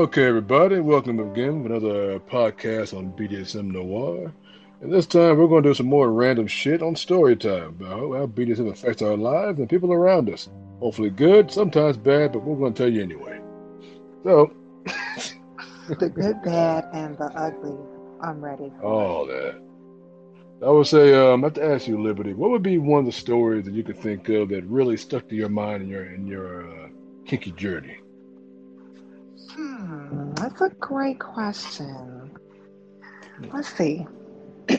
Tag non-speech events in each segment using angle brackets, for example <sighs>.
Okay, everybody, welcome again to another podcast on BDSM Noir. And this time we're going to do some more random shit on story time about how BDSM affects our lives and people around us. Hopefully good, sometimes bad, but we're going to tell you anyway. So, <laughs> the good, bad, and the ugly. I'm ready. All that. I would say, um, I have to ask you, Liberty, what would be one of the stories that you could think of that really stuck to your mind in your in your uh, kinky journey? That's a great question. Let's see. <clears throat>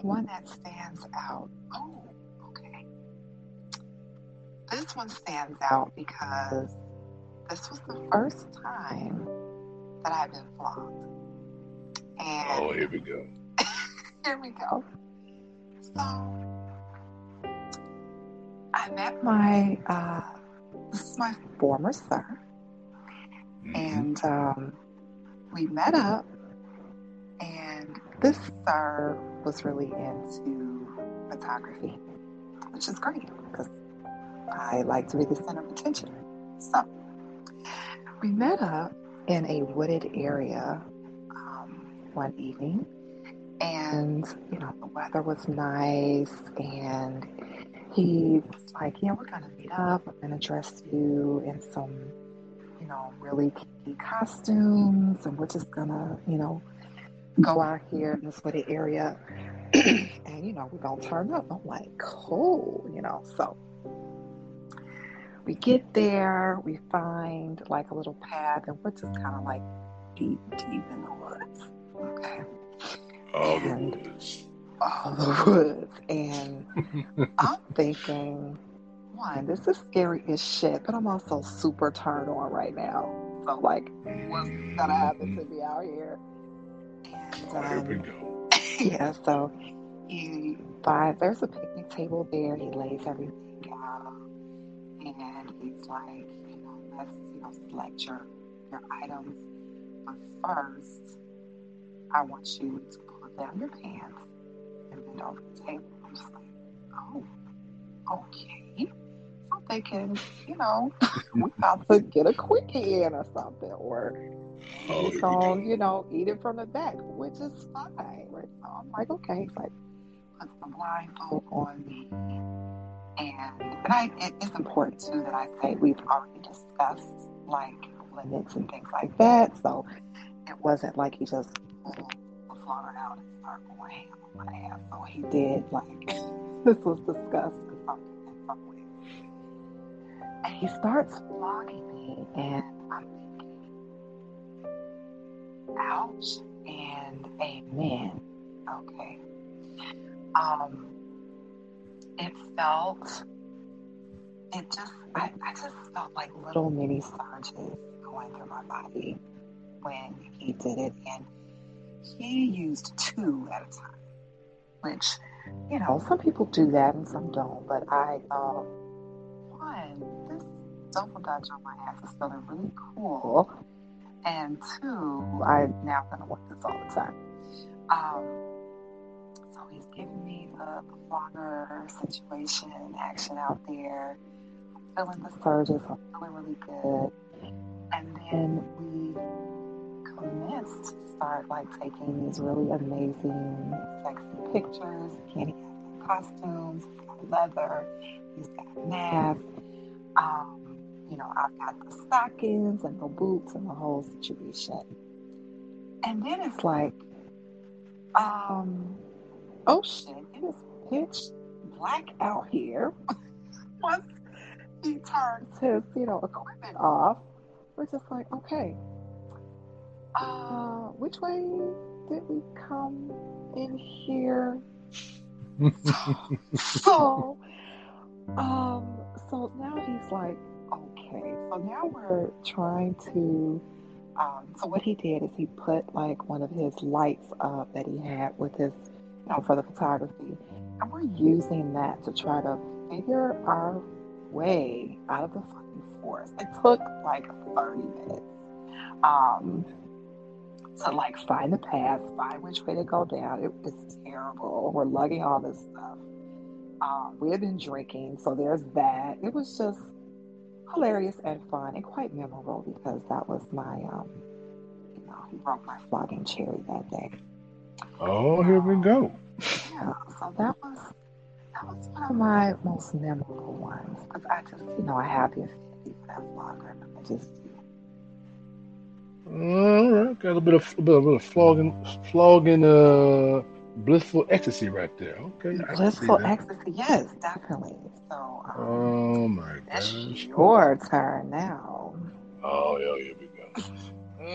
one that stands out. Oh, okay. This one stands out because this was the first time that I've been flogged. And oh, here we go. <laughs> here we go. So I met my uh, this is my former sir Mm-hmm. And um, we met up, and this sir was really into photography, which is great because I like to be the center of attention. So we met up in a wooded area um, one evening, and you know the weather was nice, and he's like, "Yeah, we're gonna meet up. I'm gonna dress you in some you know, really kinky costumes, and we're just gonna, you know, go out here in this wooded area, <clears throat> and you know, we're gonna turn up. I'm like, cool, you know. So we get there, we find like a little path, and we're just kind of like deep, deep in the woods. Okay. All and, the woods. All the <laughs> woods, and I'm thinking one, this is scary as shit, but I'm also super turned on right now. So, like, what's gonna happen to me out here? And, here we um, go. <laughs> yeah, so he buys, there's a picnic table there. He lays everything out. And he's like, you know, let's, you know, select your, your items. But first, I want you to pull down your pants and bend over the table. I'm just like, oh, okay thinking, you know, <laughs> we about to get a quickie in or something, or oh, going, you know, eat it from the back, which is fine. Right? So I'm like, okay, it's like put the blindfold on me, and and I it, it's important too that I say we've already discussed like limits and things like that, so it wasn't like he just pulled the flower out and started going ham on my ass. So he did like <laughs> this was discussed he starts flogging me, and I'm thinking, ouch and amen. Okay. Um, it felt, it just, I, I just felt like little mini surges going through my body when he did it. And he used two at a time, which, you know, some people do that and some don't, but I, um, one, double dutch on my ass is feeling really cool. And two, I'm now gonna work this all the time. Um, so he's giving me the, the flogger situation action out there. I'm feeling the surges. I'm feeling really good. And then we commenced to start like taking these really amazing, sexy pictures. Kenny has costumes, leather, he's got masks. Um, you know, I've got the stockings and the boots and the whole situation. And then it's like, um, oh shit, it is pitch black out here. <laughs> Once he turns his, you know, equipment off, we're just like, okay, uh, which way did we come in here? <laughs> <laughs> so, um, so now he's like, okay, so now we're trying to. Um, so what he did is he put like one of his lights up that he had with his, you know, for the photography, and we're using that to try to figure our way out of the fucking forest. It took like 30 minutes um, to like find the path, find which way to go down. It was terrible. We're lugging all this stuff. Um, we had been drinking, so there's that. It was just hilarious and fun and quite memorable because that was my um, you know, he broke my flogging cherry that day. Oh, here we go. Yeah, so that was that was one of my most memorable ones because I just, you know, I have the affinity for that flogger. I just All right, got a bit of a bit of, a flogging, flogging, uh, blissful ecstasy right there. Okay, I can see blissful ecstasy. Yes, definitely. So um, Oh my it's gosh. your turn now. Oh yeah, here we go.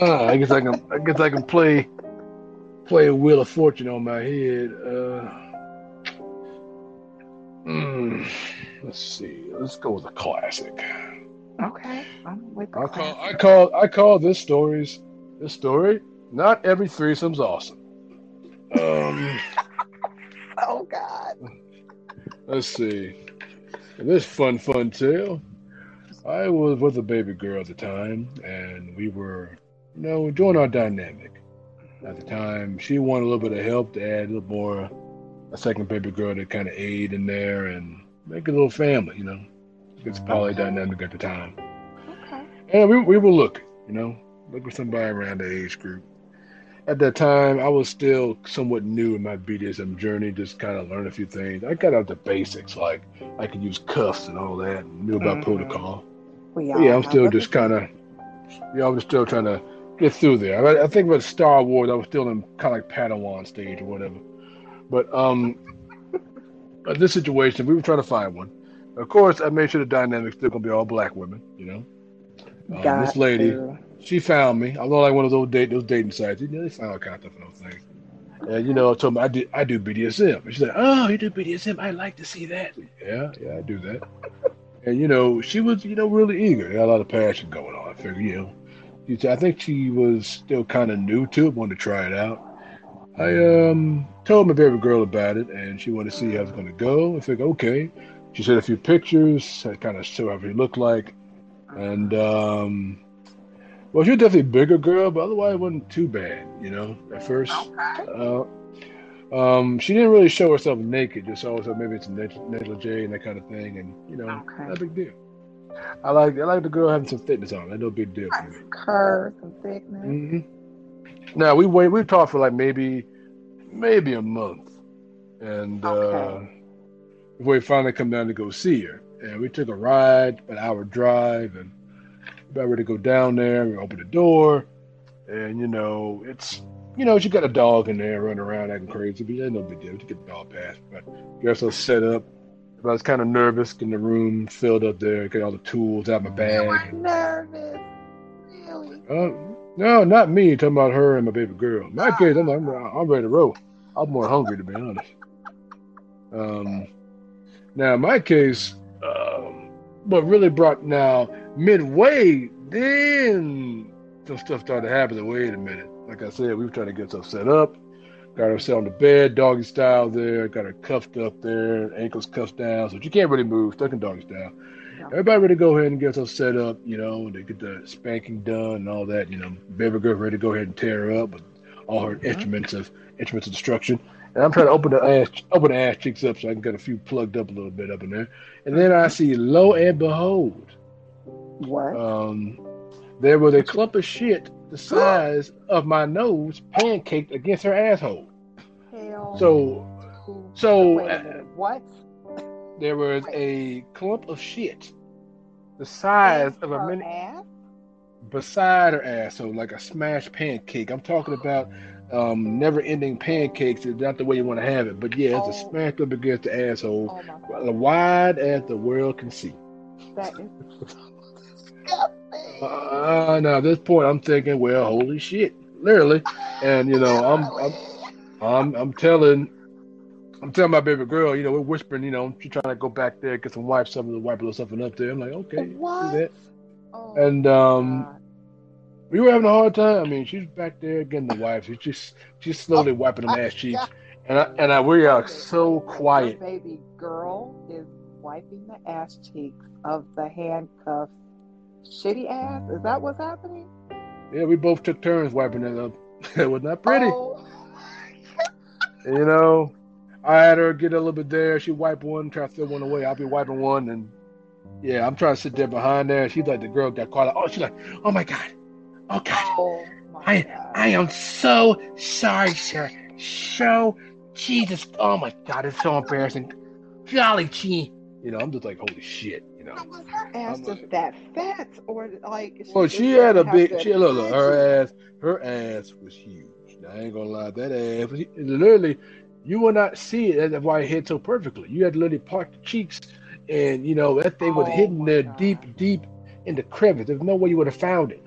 Ah, I guess I can. I guess I can play play a wheel of fortune on my head. Uh, hmm, let's see. Let's go with a classic. Okay, I'm with I call. I call. I call this stories. This story. Not every threesome's awesome. Um, <laughs> Oh God. let's see. This fun, fun tale. I was with a baby girl at the time, and we were, you know, doing our dynamic. At the time, she wanted a little bit of help to add a little more, a second baby girl to kind of aid in there and make a little family, you know. It's poly dynamic at the time. Okay. And we, we were looking, you know, looking for somebody around the age group. At that time, I was still somewhat new in my BDSM journey, just kind of learned a few things. I got out the basics, like I could use cuffs and all that, and knew about Mhm. protocol. We But yeah, I'm still just kind of, yeah, I'm still trying to get through there. I, I think with Star Wars, I was still in kind of like Padawan stage or whatever. But um, <laughs> but this situation, we were trying to find one. Of course, I made sure the dynamic's still gonna be all black women, you know. Um, this lady, to. she found me. I'm not like one of those date those dating sites. You know, they find all kinds of stuff and those things. And you know, I told me I do I do BDSM. And she's like, Oh, you do BDSM? I'd like to see that. Yeah, yeah, I do that. and you know, she was, you know, really eager. Had a lot of passion going on. I you know, I think she was still kind of new to it, wanted to try it out. I um told my favorite girl about it, and she wanted to see how it's going to go. I figured, okay. She sent a few pictures, I kind of show how she looked like, and um, well, she was definitely a bigger girl, but otherwise it wasn't too bad, you know, at first. Okay. Uh, um, she didn't really show herself naked, just always said maybe it's negligee and that kind of thing, and you know, Okay. not a big deal. I like I like the girl having some thickness on. That's no big deal for me. Curves and thickness. hmm Now we wait. We talked for like maybe maybe a month, and uh, before we finally come down to go see her, and we took a ride, an hour drive, and about ready to go down there. We opened the door, and you know it's you know she got a dog in there running around acting crazy, but yeah, no big deal. She get the dog passed, but got her set up. I was kind of nervous getting the room filled up there, get all the tools out my You bag. were nervous. Really? Uh, no, not me. Talking about her and my baby girl. My case, I'm, I'm, I'm ready to roll. I'm more hungry to be honest. Um, now my case, um, what really brought now midway, then some stuff started happening. Wait a minute. Like I said, we were trying to get stuff set up. Got her set on the bed, doggy style there. Got her cuffed up there, ankles cuffed down, so she can't really move, stuck in doggy style. Everybody ready to go ahead and get herself set up, you know, to get the spanking done and all that, you know. Baby girl ready to go ahead and tear her up with all her instruments of instruments of destruction. And I'm trying to open the ass open the ass cheeks up so I can get a few plugged up a little bit up in there. And then I see lo and behold, What? um, there was a clump of shit the size of my nose pancaked against her asshole. Hell. So so Wait uh, what? there was a clump of shit the size of a mini ass? Beside her ass, so like a smashed pancake. I'm talking about um, never-ending pancakes. Is not the way you want to have it, but yeah, it's a Oh. smack up against the asshole, Oh wide as the world can see. That is. <laughs> Uh, now at this point, I'm thinking, well, holy shit, literally, and you know, I'm, I'm, I'm, I'm telling. I'm telling my baby girl, you know, we're whispering, you know, she's trying to go back there, get some wipes, something to wipe a little something up there. I'm like, okay, do that. Oh And um, God. We were having a hard time. I mean, she's back there getting the wipes. She's just she's slowly wiping them ass cheeks, and I, and I, we are so quiet. baby girl is wiping the ass cheeks of the handcuffed shitty ass. Is that what's happening? Yeah, we both took turns wiping it up. it <laughs> was not pretty, Oh, you know. I had her get a little bit there. She wipe one, try to throw one away. I'll be wiping one, and yeah, I'm trying to sit there behind there. She's like the girl got caught. Oh, she's like, oh my god, oh god, oh my I I am so sorry, sir. So Jesus, oh my God, it's so embarrassing. Golly gee, you know, I'm just like holy shit, you know. Was her ass just like- that fat, or like? Well, she had a big. that She look, look, her ass. Her ass was huge. Now, I ain't gonna lie, that ass. was- Literally, you will not see it. That's why it hit so perfectly. You had to literally park the cheeks, and you know that thing was Oh, hidden there God. deep, deep in the crevice. There's no way you would have found it.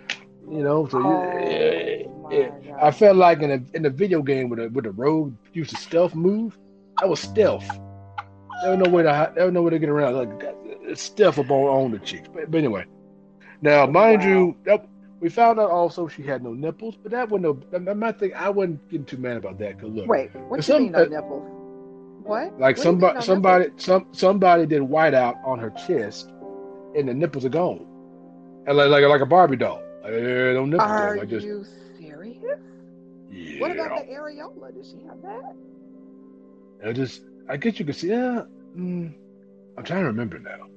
You know, so Oh, yeah, yeah. I felt like in a in a video game with a with a rogue used to stealth move. That was stealth. There was no way to there was no way to get around. Like it's stealth up on, on the cheeks. But, but anyway, now mind Wow. you, that, we found out also she had no nipples. But that wasn't no. I'm not thinking. I wasn't getting too mad about that. Cause look, Wait, what you Some- mean no uh, nipples? What? like What do you mean somebody no somebody nipples? some somebody did white out on her chest, and the nipples are gone, and like like, like a Barbie doll. There no nipples. Are. Like just you serious? yeah. What about the areola? Does she have that? I just I guess you could see. Yeah, mm, I'm trying to remember now.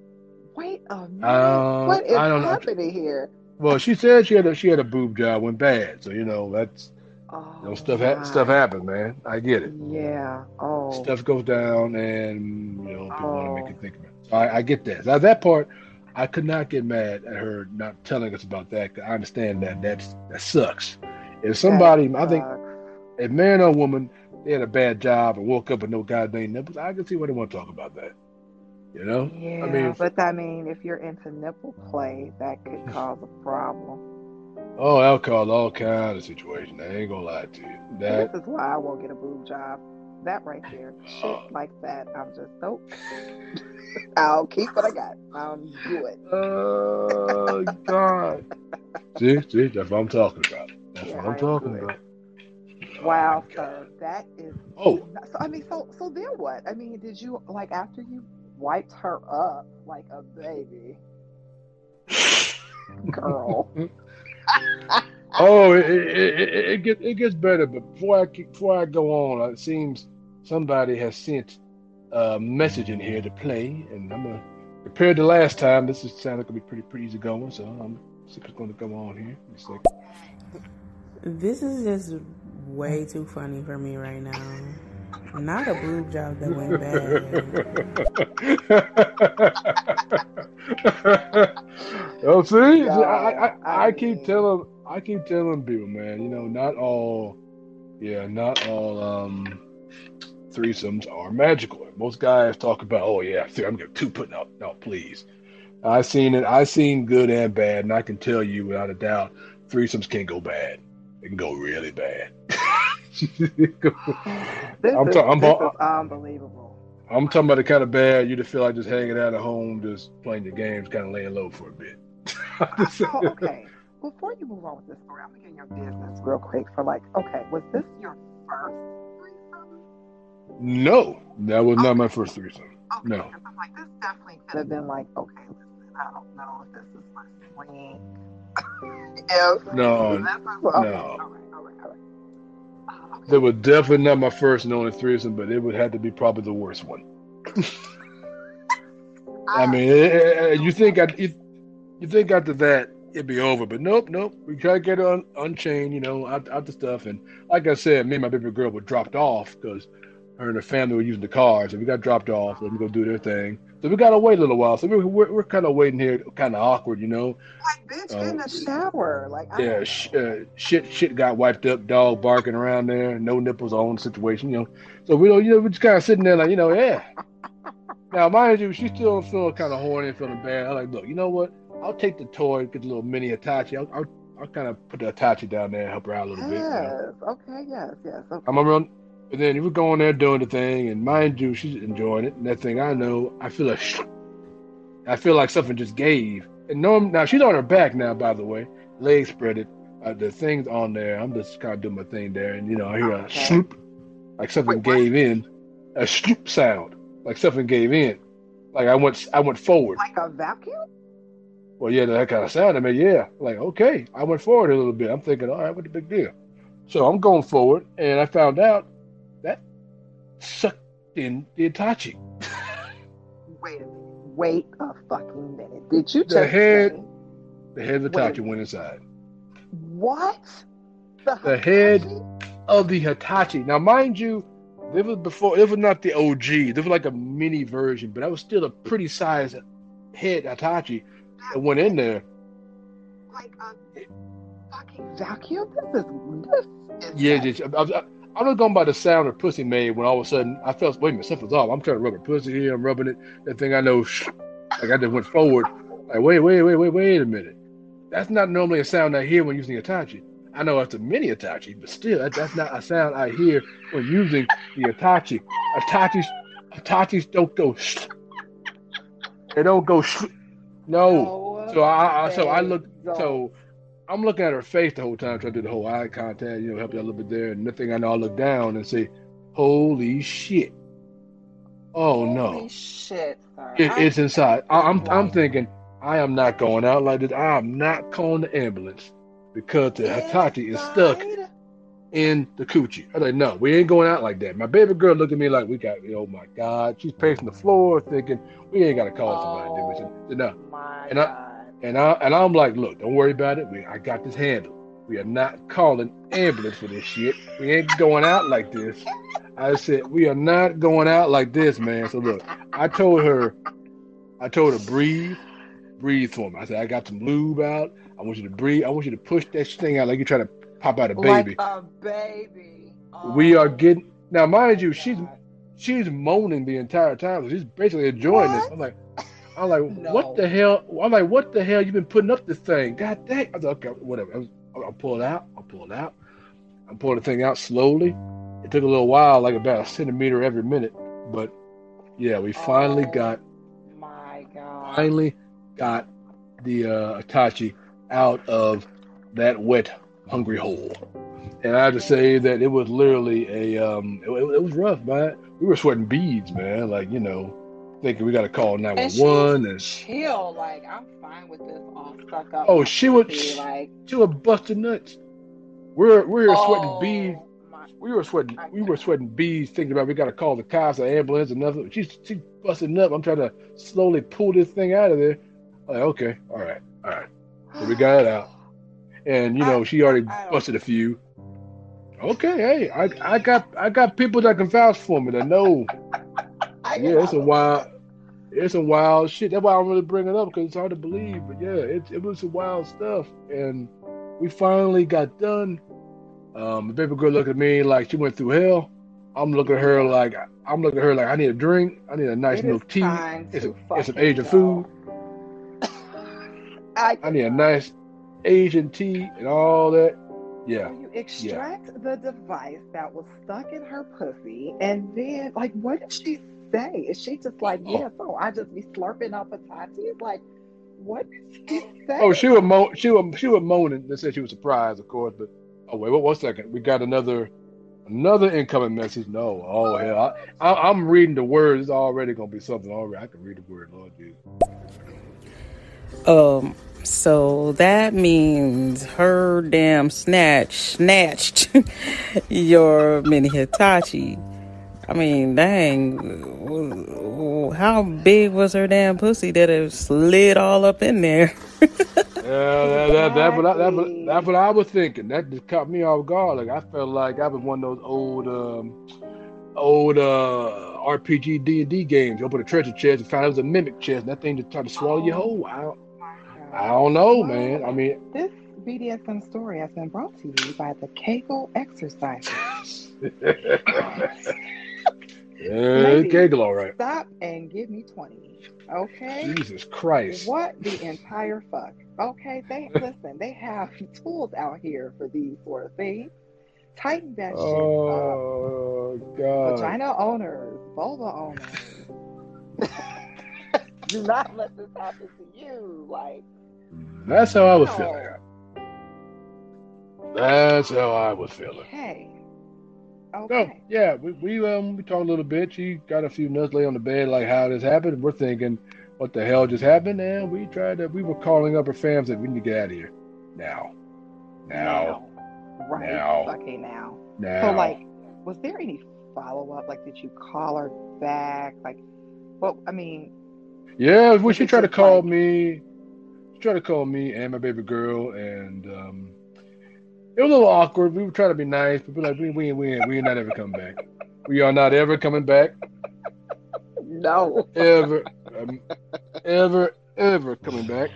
Wait a minute. Uh, what is I don't know. happening here? Well, she said she had a she had a boob job went bad, so you know that's Oh, you know stuff ha- stuff happens, man. I get it. Yeah. Oh. Stuff goes down, and you know people want to make Oh. you think about it. So I, I get that. Now that part, I could not get mad at her not telling us about that. I understand that that's that sucks. If somebody, That I think, if man or woman, they had a bad job and woke up with no goddamn nipples, I can see why they want to talk about that. You know? Yeah, mean- but I mean, if you're into nipple play, that could cause a problem. Oh, that'll cause all kinds of situations. I ain't gonna lie to you. That This is why I won't get a boob job. That right there, shit Oh. like that, I'm just nope. <laughs> I'll keep what I got. I'll do it. Oh <laughs> God! see, see, that's what I'm talking about. That's Yeah, what I'm talking about. Wow, Oh, sir, that is. Oh, So I mean, so so then what? I mean, did you like after you wiped her up like a baby, girl? <laughs> oh, it, it, it, it gets it gets better. But before I before I go on, it seems somebody has sent a message in here to play, and I'm gonna compared to last time. This is sound like gonna be pretty pretty easy going. So I'm what's going to come on here. Give a second. This is just way too funny for me right now. Not a boob job that went bad. <laughs> oh, see, I, I, I, I I keep telling, I keep telling people, man. You know, not all, yeah, not all um threesomes are magical. Most guys talk about, oh yeah, see, I'm getting two putting out. No, please. I've seen it. I've seen good and bad, and I can tell you without a doubt, threesomes can go bad. It can go really bad. <laughs> This, I'm ta- I'm this is unbelievable. I'm talking about the kind of bad you just feel like just hanging out at home, just playing your games, kind of laying low for a bit. <laughs> So oh, okay, before you move on with this story, I'm gonna get in your business real quick for like, okay, was this your first? No, that was not my first threesome. Okay, No. I'm like, this definitely could have been like, okay, listen, I don't know if this is my swing. <laughs> if No, this is, okay, no. all right, all right, all right. Uh, okay. That was definitely not my first and only threesome, but it would have to be probably the worst one. <laughs> I mean, eh, eh, eh, you think I, you, you think after that it'd be over, but nope, nope. We try to get her un, unchained, you know, out, out the stuff, and like I said, me and my baby girl were dropped off because her and her family were using the cars, and we got dropped off. Let them go do their thing. So we got to wait a little while. So we're we're, we're kind of waiting here, kind of awkward, you know. like, bitch, get in the shower. Like, I Yeah, sh- uh, shit, shit got wiped up. Dog barking around there. No nipples on situation. You know, so we don't. You know, we're just kind of sitting there like, you know, yeah. <laughs> Now, mind you, she's still feeling kind of horny and feeling bad. I'm like, look, you know what? I'll take the toy, get the little mini Hitachi. I'll, I'll, I'll kind of put the Hitachi down there and help her out a little bit. You know? Yes. Okay. Yes. Yes. Okay. I'm around, and then we're going there doing the thing, and mind you, she's enjoying it. And that thing, I know, I feel a, sh- I feel like something just gave. And no, now she's on her back now, by the way, legs spreaded. Uh, the thing's on there. I'm just kind of doing my thing there, and you know, I hear a Okay. swoop, like something Wait, gave in, a swoop sound, like something gave in, like I went, I went forward. Like a vacuum. Well, yeah, that kind of sound. I mean, yeah, like okay, I went forward a little bit. I'm thinking, all right, what the big deal? So I'm going forward, and I found out sucked in the Hitachi. Wait a minute. Wait a fucking minute. Did you The head- The head of the. Hitachi went inside. what? the head of the Hitachi. Now, mind you, this was before. It was not the OG. This was like a mini version, but that was still a pretty sized head Hitachi that went in there. Like a fucking vacuum. This is this is Yeah, just, I, I, I was going by the sound her pussy made when all of a sudden I felt, wait a minute, something's off. I'm trying to rub her pussy here. I'm rubbing it. That thing I know, like I just went forward. Like, wait, wait, wait, wait, wait a minute. That's not normally a sound I hear when using Hitachi. I know it's a mini Hitachi, but still, that, that's not a sound I hear when using the Hitachi. Hitachis, Hitachis don't go. They don't go. No. So I, I so I look so I'm looking at her face the whole time, trying to do the whole eye contact, you know, help you out a little bit there. And the thing I know, I look down and say, "Holy shit! Oh no, Holy shit, sir. it, it's inside." I, I'm I'm thinking, I am not going out like this. I am not calling the ambulance because the Hitachi is stuck in the coochie. I'm like, no, we ain't going out like that. My baby girl looked at me like, we got, oh my God. She's pacing the floor thinking, we ain't got to call somebody. I said, no. And I-. And I and I'm like, look, don't worry about it. We I got this handled. We are not calling ambulance for this shit. We ain't going out like this. I said, we are not going out like this, man. So look, I told her, I told her breathe, breathe for me. I said, I got some lube out. I want you to breathe. I want you to push that thing out like you're trying to pop out a baby. Like a baby. we oh are Oh, getting now, mind you, she's God. she's moaning the entire time. She's basically enjoying this. I'm like, I'm like, No. what the hell? I'm like, what the hell? You've been putting up this thing? God dang! I was like, okay, whatever. I was, I'll pull it out. I'll pull it out. I'm pulling the thing out slowly. It took a little while, like about a centimeter every minute, but yeah, we finally Oh. got My God. finally got the uh, Hitachi out of that wet, hungry hole. And I have to say that it was literally a, um, it, it was rough, man. We were sweating beads, man. Like, you know, thinking we got to call And 911. And Chill. Like, I'm fine with this all stuck up. Oh, she was- pussy, Like, she was busting nuts. We're, we were sweating oh, beads. my- We were sweating. I We were sweating beads, thinking about we got to call the cops, the ambulance, and nothing. She's she busting up. I'm trying to slowly pull this thing out of there. Like, okay, all right, all right. So we <sighs> got it out. And you know, she already I busted a few. Okay, hey, I I got I got people that can vouch for me that know. <laughs> Yeah, it's a wild, it's a wild shit. That's why I don't really bring it up because it's hard to believe. But yeah, it it was some wild stuff, and we finally got done. Um, the baby girl looked at me like she went through hell. I'm looking at her like I'm looking at her like I need a drink. I need a nice It milk tea. It's a, it's an Asian go. food. <coughs> I, I need a nice Asian tea and all that. Yeah. You extract the device that was stuck in her pussy, and then, like, what did she say? Is she just like, Oh. yeah, so I just be slurping up a tati? Like, what did she <laughs> say? Oh, she was mo- she was she was moaning. They said she was surprised, of course. But oh wait, wait one second. We got another another incoming message. No, oh hell, I, I, I'm reading the words. It's already gonna be something. Already, I can read the word, Lord Jesus. Um, so that means her damn snatch snatched <laughs> your mini Hitachi. I mean, dang, how big was her damn pussy that it slid all up in there? Yeah, that, that, that, what I, that, that's what I was thinking. That just caught me off guard. Like I felt like I was one of those old, um, old uh, RPG D and D games. You open a treasure chest and find out it was a mimic chest, and that thing just tried to swallow your whole. I I don't know, man. I mean, This BDSM story has been brought to you by the Kegel Exercises. <laughs> yeah, it's Kegel, all right. Stop and give me 20. Okay? Jesus Christ. What the entire fuck? Okay, they listen, they have <laughs> tools out here for these sort of things. Tighten that shit up. Oh God. Vagina owners, vulva owners. <laughs> Do not let this happen to you. Like, That's how I was No. feeling. That's how I was feeling. okay. So yeah, we, we um we talked a little bit. She got a few nuts lay on the bed like how this happened. We're thinking, what the hell just happened? And we tried to we were calling up her fams that we need to get out of here. Now. Now. Right. Now. Okay, now. Now. So, like, was there any follow up? Like, did you call her back? Like, well, I mean, Yeah, when she tried to call like- me, she tried to call me and my baby girl, and um, it was a little awkward. We were trying to be nice, but we're like, we we we we are not ever coming back. We are not ever coming back. No. Ever, um, ever, ever coming back.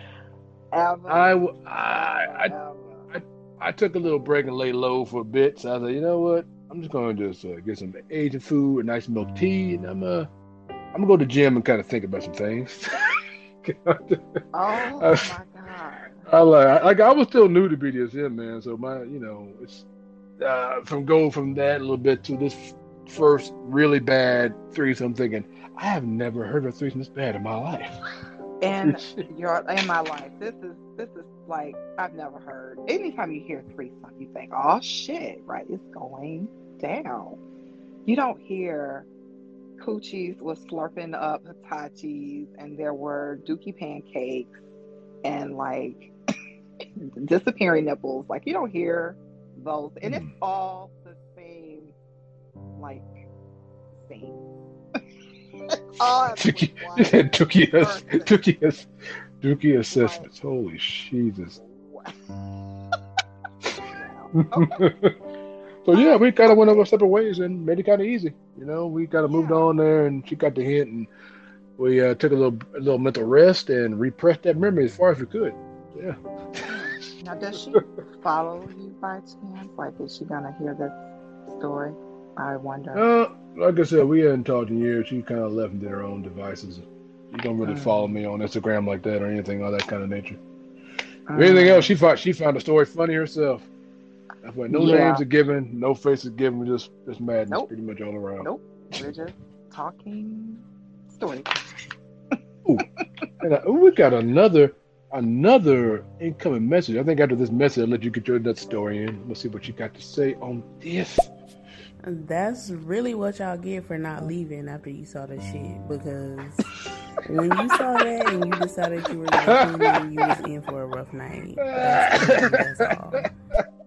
Ever. I, I, ever. I, I took a little break and lay low for a bit. So I was like, you know what? I'm just going to just uh, get some Asian food, a nice milk tea, and I'm uh, I'm gonna go to the gym and kind of think about some things. <laughs> Oh Uh, my. I like, like I was still new to BDSM, man. So my, you know, it's uh, from going from that a little bit to this first really bad threesome. Thinking I have never heard of a threesome this bad in my life. And <laughs> you're in my life. This is this is like I've never heard. Anytime you hear threesome, you think, "Oh shit!" Right? It's going down. You don't hear coochies was slurping up Hitachis, and there were dookie pancakes, and like disappearing nipples. Like you don't hear those, and it's Mm. all the same, like scene. <laughs> all happened with Dookie, ass-. Dookie, ass- Dookie assessments. Holy Jesus. <laughs> So yeah, we kind of went our separate ways and made it kind of easy. You know, we kind of moved Yeah. on there, and she got the hint, and we uh, took a little a little mental rest and repressed that memory as far as we could. Yeah. Now, does she <laughs> follow you by chance? Like, is she gonna hear this story? I wonder. Uh, like I said, we hadn't talked in years. She kind of left and did her own devices. You don't really Mm. follow me on Instagram like that or anything of that kind of nature. Um, Anything else? She found she found the story funny herself. That's why no Yeah. names are given, no faces given, just just madness Nope. pretty much all around. Nope. We're just talking story. And uh, ooh, we got another another incoming message. I think after this message, I'll let you get your nut story in. Let's see what you got to say on this. That's really what y'all get for not leaving after you saw the shit. Because when you saw that and you decided you were going to you was in for a rough night. That's, that's all.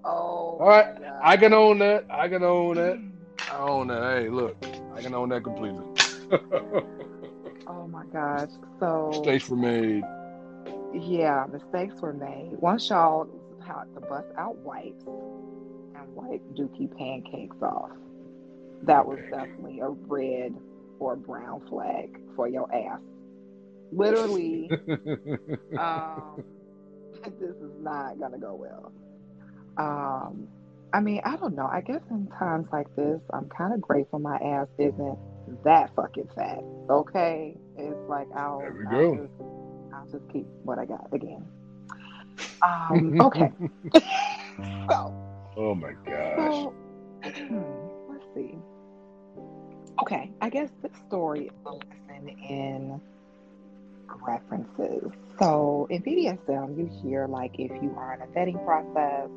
Oh. All right. I can own that. I can own that. I own that. Hey, look, I can own that completely. <laughs> Oh my gosh. So Mistakes were made. Yeah, mistakes were made. Once y'all had to bust out wipes and wipe Dookie pancakes off, that was definitely a red or brown flag for your ass. Literally, <laughs> um, <laughs> this is not gonna go well. Um, I mean, I don't know. I guess in times like this, I'm kind of grateful my ass isn't that fucking fat. Okay, it's like I'll, There we I'll go. just, I'll just keep what I got again. <laughs> Um, okay, <laughs> so oh my gosh. so let's see. Okay, I guess this story is a lesson in references. So in BDSM, you hear like if you are in a vetting process,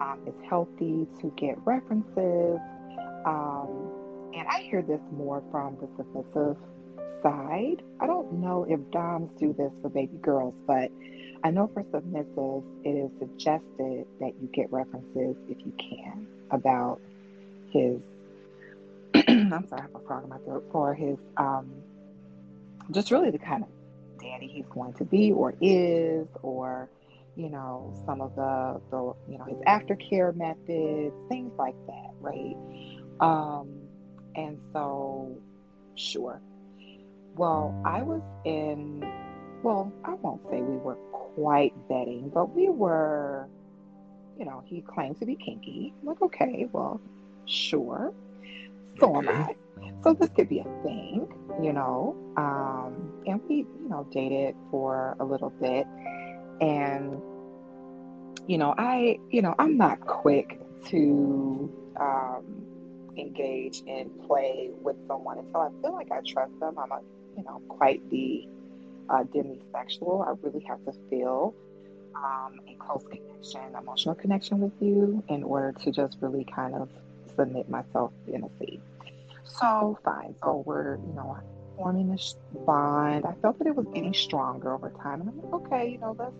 um, it's healthy to get references. Um, and I hear this more from the submissive side. I don't know if Doms do this for baby girls, but I know for submissives, it is suggested that you get references if you can about his. <clears throat> I'm sorry, I have a frog in my throat for his. Um, just really the kind of daddy he's going to be or is, or you know, some of the the you know his aftercare methods, things like that, right? Um, and so, sure. Well, I was in. Well, I won't say we were quite vetting, but we were. You know, he claimed to be kinky. I'm like, okay, well, sure. So am I. So this could be a thing, you know. Um, and we, you know, dated for a little bit, and you know, I, you know, I'm not quick to um, engage in play with someone until I feel like I trust them. I'm a, you know, quite the uh, demisexual. I really have to feel um, a close connection, emotional connection with you in order to just really kind of submit myself in a seat. So fine. So we're, you know, forming this bond. I felt that it was getting stronger over time, and I'm like, okay, you know, let's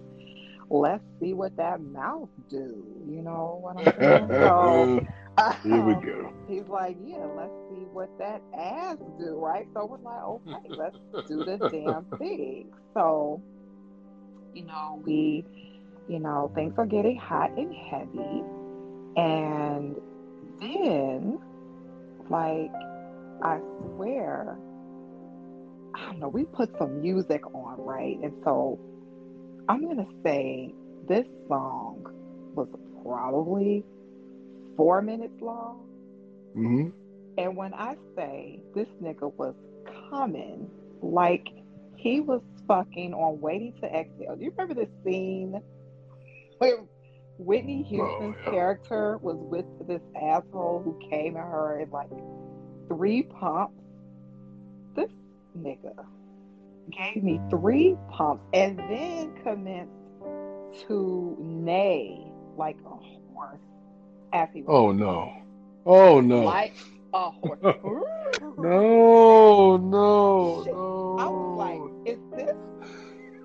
let's see what that mouth do. You know what I'm saying? So <laughs> Here we <laughs> go. He's like, yeah, let's see what that ass do, right? So we're like, okay, let's do the damn <laughs> thing. So, you know, we, you know, things are getting hot and heavy, And then, like, I swear, I don't know, we put some music on, right? And so I'm going to say this song was probably four minutes long. Mm-hmm. And when I say this nigga was coming, like he was fucking on Waiting to Exhale. Do you remember the scene where Whitney Houston's Oh, yeah. character was with this asshole who came at her in like three pumps? This nigga gave me three pumps and then commenced to neigh like a horse he oh, oh no. Oh no. like a horse. <laughs> No, no, Shit. no. I was like, is this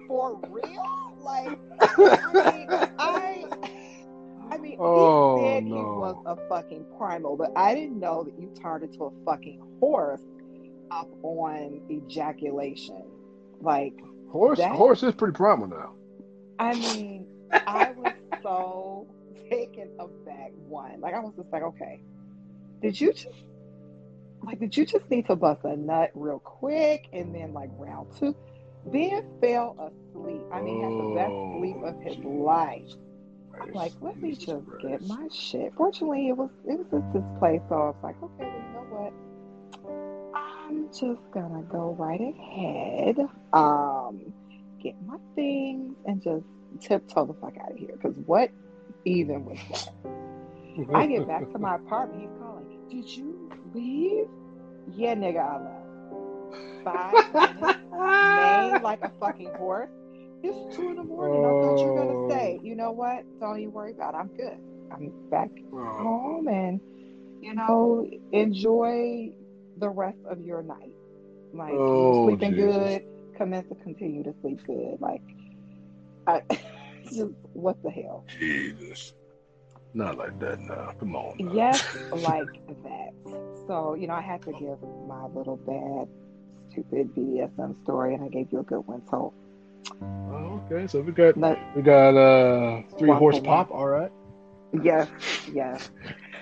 for real? Like, I mean, I, I mean, Oh, he said he was a fucking primal, but I didn't know that you turned into a fucking horse up on ejaculation. Like, horse. that- Horse is pretty primal now. I mean, I was so taken aback. One, like, I was just like, okay, did you just like, did you just need to bust a nut real quick and then like round two? Ben fell asleep. I mean, had the best Oh, sleep of his Jesus life. I'm like, let me just get my shit. Fortunately, it was it was just this place, so I was like, okay, well, you know what? I'm just gonna go right ahead, um, get my things, and just tiptoe the fuck out of here. Because what even with that? I get back to my apartment. He's calling. Did you leave? Yeah, nigga, I left. Five minutes, like a fucking horse. It's two in the morning. I thought you were Oh. gonna stay. Oh. You know what? Don't even worry about it. I'm good. I'm back Oh, home and you know oh. enjoy the rest of your night. Like Oh, sleeping Jesus. good. Commence to continue to sleep good. Like, I <laughs> just what the hell? Jesus. Not like that now. Come on. Yes, like that. So, you know, I had to give my little bad, stupid BDSM story, and I gave you a good one. So, Oh, okay, so we got let, we got uh three horse pop. All right. yes, yes.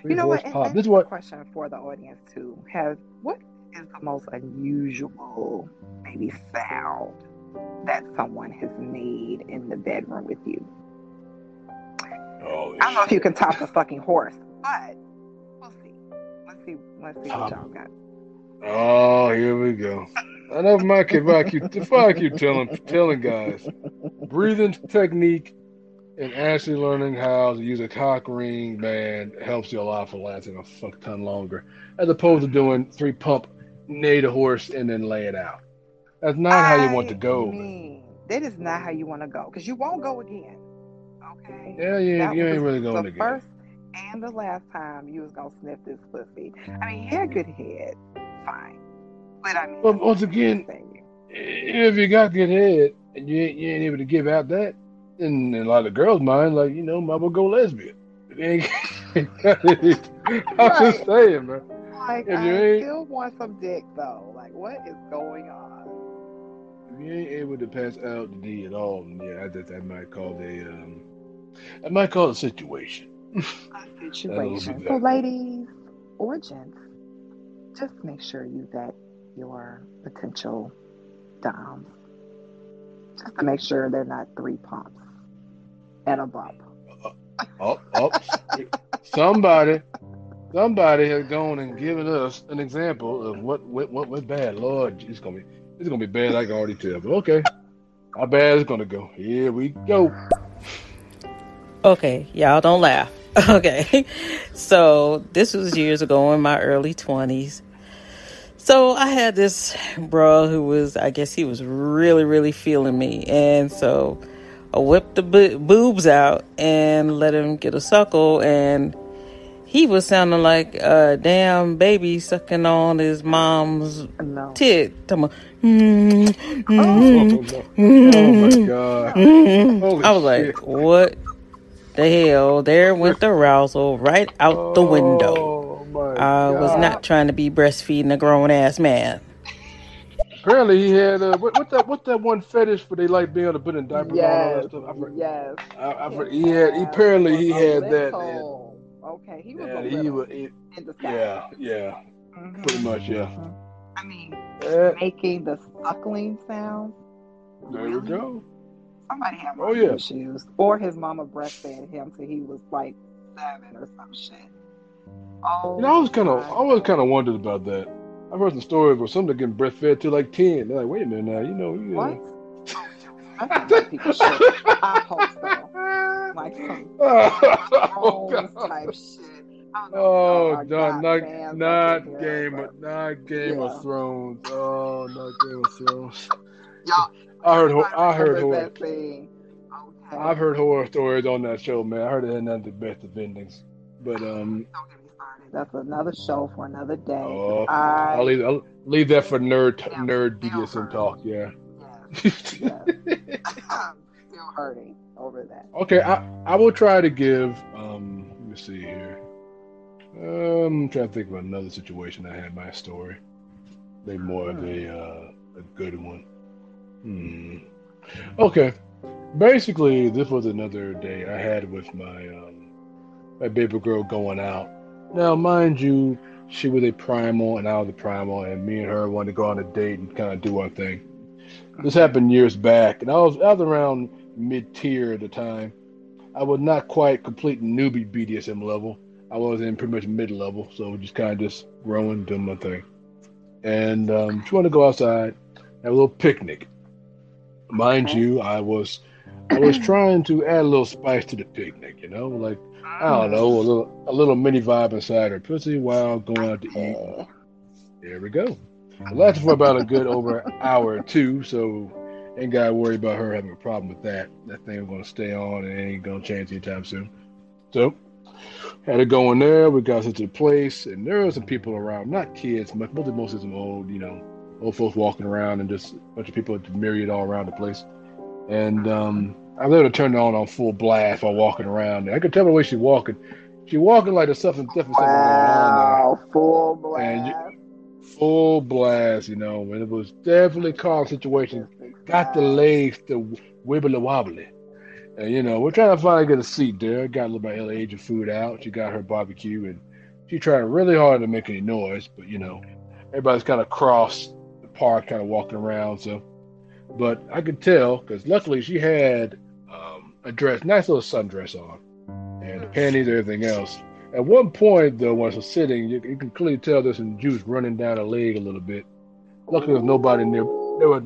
Three You know horse what? And, pop. and This is a what. question for the audience too. Have what is the most unusual, maybe sound that someone has made in the bedroom with you? Oh, I don't know if you can top the fucking horse, but we'll see. Let's see. Let's see what y'all got. Oh, here we go. I know my kid. I keep, I keep telling telling guys, breathing technique and actually learning how to use a cock ring, man, helps you a lot for lasting a fuck ton longer, as opposed to doing three pump, neigh the horse, and then lay it out. That's not how you want to go. mean, that is not how you want to go because you won't go again. Okay. Yeah, you, That you ain't really going the again. first and the last time you was gonna sniff this pussy. I mean, he had good head, fine. But I mean, But once again, if you got good head and you ain't, you ain't able to give out that, in, in a lot of girls' mind, like you know, mama go lesbian. <laughs> I'm just saying, man. like if I you ain't- still want some dick though. Like, what is going on? If you ain't able to pass out the D at all, then yeah, that that might call a um, I might call <laughs> it a situation. A situation. So, ladies or gents, just make sure you vet your potential doms. Just to make sure they're not three pumps and a bump. Oh, oh, somebody, somebody has gone and given us an example of what what what went bad. Lord, it's gonna be it's gonna be bad. I can already tell. But okay, how bad it's gonna go? Here we go. Okay, y'all don't laugh. <laughs> Okay. So this was years ago in my early 20s. So I had this bro who was, I guess he was really, really feeling me. And so I whipped the bo- boobs out and let him get a suckle. And he was sounding like a damn baby sucking on his mom's No. tit. Talking about, "Mm, Oh, mm, no. oh my god. mm." Holy I was like, what the hell? There went the arousal right out the window. Oh my I was not trying to be breastfeeding a grown ass man. Apparently, he had uh, what, what that what that one fetish where they like being able to put in diapers and all Yes. that stuff. I, for- Yes. I, I, for- he had apparently he had that. Okay. He was Yeah, a little was. he- in disguise. yeah, yeah, Mhm, pretty much. Yeah. mhm. I mean, Eh, making the suckling sound. there we go. Somebody had Oh, yeah. issues, or his mama breastfed him till he was like seven or some shit. Oh, You know, I was kind of, I was kind of wondered about that. I've heard some stories where some are getting breastfed to like ten. They're like, wait a minute now, you know, you What? know. Oh, that's some people. I hope so. <laughs> Like some <laughs> oh, Thrones God. type shit. I don't know if y'all Oh, are no, God not not up in here, Game of not Game Yeah. of Thrones. Oh, not Game of Thrones. Y'all, <laughs> I heard ho- I heard horror. that scene. Okay. I've heard horror stories on that show, man. I heard it had not the best of endings. But um, Don't get me started. That's another show for another day. Oh, I I'll leave I'll leave that for nerd Yeah, nerd still BDSM talk. Yeah. yes, <laughs> I'm <coughs> still hurting over that. okay, I I will try to give um. Let me see here. Um, I'm trying to think of another situation I had my story. Maybe more of a uh, a good one. Hmm. Okay. Basically, this was another day I had with my um my baby girl going out. Now, mind you, she was a primal and I was a primal, and me and her wanted to go on a date and kind of do our thing. This happened years back, and I was I was around mid tier at the time. I was not quite complete newbie BDSM level. I was in pretty much mid level, so just kind of just growing, doing my thing. And um, she wanted to go outside, have a little picnic. Mind Okay. you, I was I was <clears throat> trying to add a little spice to the picnic, you know, like I don't know, a little a little mini vibe inside her pussy while going out to eat. There we go. It lasted for about a good over an hour or two, so ain't gotta worry about her having a problem with that. That thing's gonna stay on and it ain't gonna change anytime soon. So had it going there, we got into the place, and there were some people around, not kids, but mostly some old, you know, old folks walking around and just a bunch of people myriad all around the place. And um I able to turn it on on full blast while walking around. I could tell the way she's walking. She walking like there's something something going there Wow, full And you- blast. full blast, you know, and it was definitely calm situation. Got the legs to wibbly wobbly. And you know, we're trying to finally get a seat there. Got a little bit of Asian food out. She got her barbecue and she tried really hard to make any noise, but you know, everybody's kind of cross the park, kind of walking around. So, but I could tell because luckily she had um, a dress, nice little sundress on, and the panties, and everything else. At one point, though, when I was sitting, you, you can clearly tell there's some juice running down her leg a little bit. Luckily, there's nobody near. There were,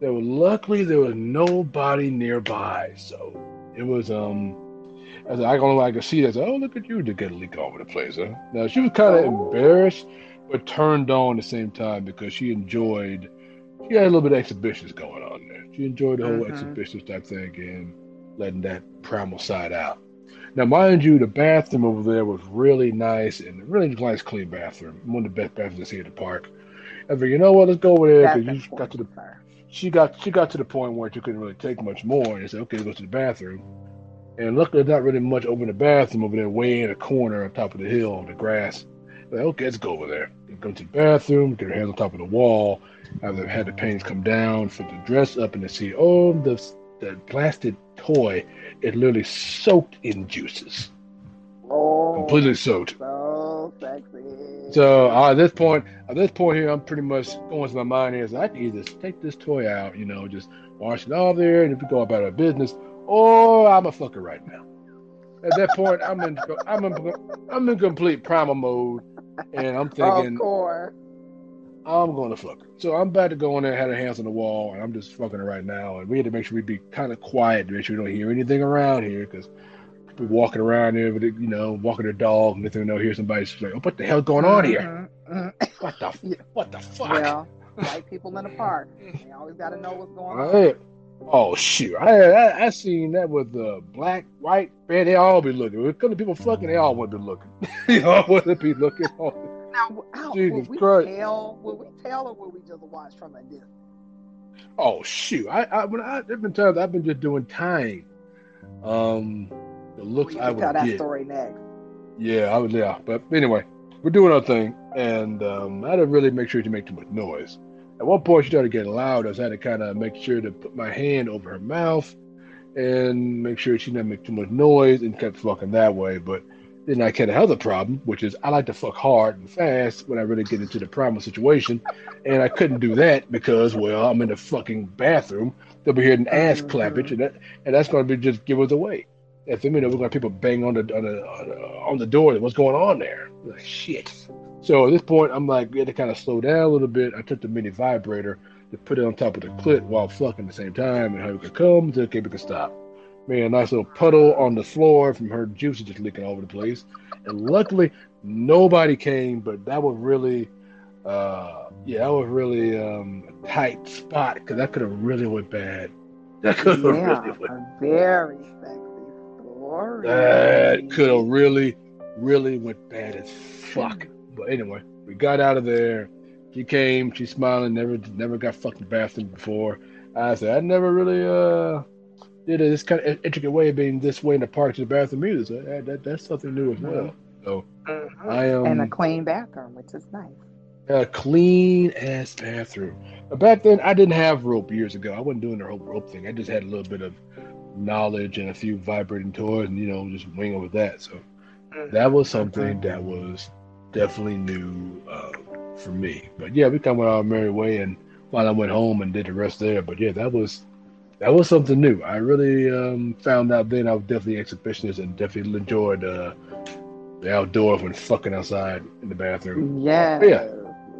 there were. Luckily, there was nobody nearby, so it was. Um, I don't know. I could see that. Oh, look at you to get a leak all over the place, huh? Now she was kind of embarrassed, but turned on at the same time because she enjoyed. She had a little bit of exhibitions going on there. She enjoyed the whole Mhm. exhibition type thing and letting that primal side out. Now, mind you, the bathroom over there was really nice and really nice, clean bathroom. One of the best bathrooms I see at the park. I figured, you know what? Let's go over there because you got to the sir. She got she got to the point where she couldn't really take much more, and said, okay, let's go to the bathroom. And luckily, there's not really much over in the bathroom over there, way in the corner on top of the hill on the grass. Like, okay, let's go over there. Go to the bathroom, get her hands on top of the wall. I've had the paintings come down, put the dress up, and to see, oh, the the blasted toy is literally soaked in juices, Oh, completely soaked. so sexy. So uh, at this point, at this point here, I'm pretty much going to my mind is I can either take this toy out, you know, just wash it off there, and if we go about our business, or I'm a fucker right now. At that point, I'm in, I'm in, I'm in complete primal mode, and I'm thinking of. I'm going to fuck her. So I'm about to go in there, and had her hands on the wall, and I'm just fucking her right now. And we had to make sure we be kind of quiet to make sure we don't hear anything around here because people walking around here with, it, you know, walking their dog, and they know hear somebody like, oh, what the hell's going on here? Mhm, mhm. What the, what the fuck? Well, white people in the <laughs> park. They always got to know what's going on. Oh shoot! I, I I seen that with the black, white, man. They all be looking. When it comes to people fucking, they all to be looking. <laughs> they all to be looking. Now, how, Jesus will we Christ. tell? Will we tell, or will we just watch from a distance? Oh shoot! I, I when I different times I've been just doing time. Um, the looks we I would tell that get. story next. Yeah, I would. Yeah, but anyway, we're doing our thing, and um, I had to really make sure to make too much noise. At one point, she started getting loud. I had to kind of make sure to put my hand over her mouth and make sure she didn't make too much noise and kept fucking that way. But Then I had another problem, which is I like to fuck hard and fast when I really get into the primal situation, and I couldn't do that because well I'm in the fucking bathroom. They'll be hearing ass Mm-hmm. clappage, and that and that's going to be just give us away. Know we're to have people bang on the on the on the, door, what's going on there? Like shit. So at this point, I'm like, we had to kind of slow down a little bit. I took the mini vibrator to put it on top of the clit while fucking at the same time, and how we could come the cable could stop. Made a nice little puddle on the floor from her juices just leaking all over the place. And luckily, nobody came, but that was really, uh, yeah, that was really um, a tight spot because that could have really went bad. That could have Yeah, really went. very sexy That could have really, really went bad as fuck. But anyway, we got out of there. She came, she's smiling, never never got fucked in the bathroom before. I said, I never really uh did it this kind of intricate way of being this way in the park to the bathroom either. So that, that, that's something new as well. So Mhm. I am and a clean bathroom, which is nice. a clean ass bathroom. But back then, I didn't have rope years ago. I wasn't doing the whole rope thing. I just had a little bit of knowledge and a few vibrating toys, and you know, just winging with that. So that was something that was definitely new uh, for me. But yeah, we kind of went our merry way, and while I went home and did the rest there. But yeah, that was that was something new. I really um, found out then I was definitely exhibitionist and definitely enjoyed uh, the outdoors when fucking outside in the bathroom. Yes. Yeah.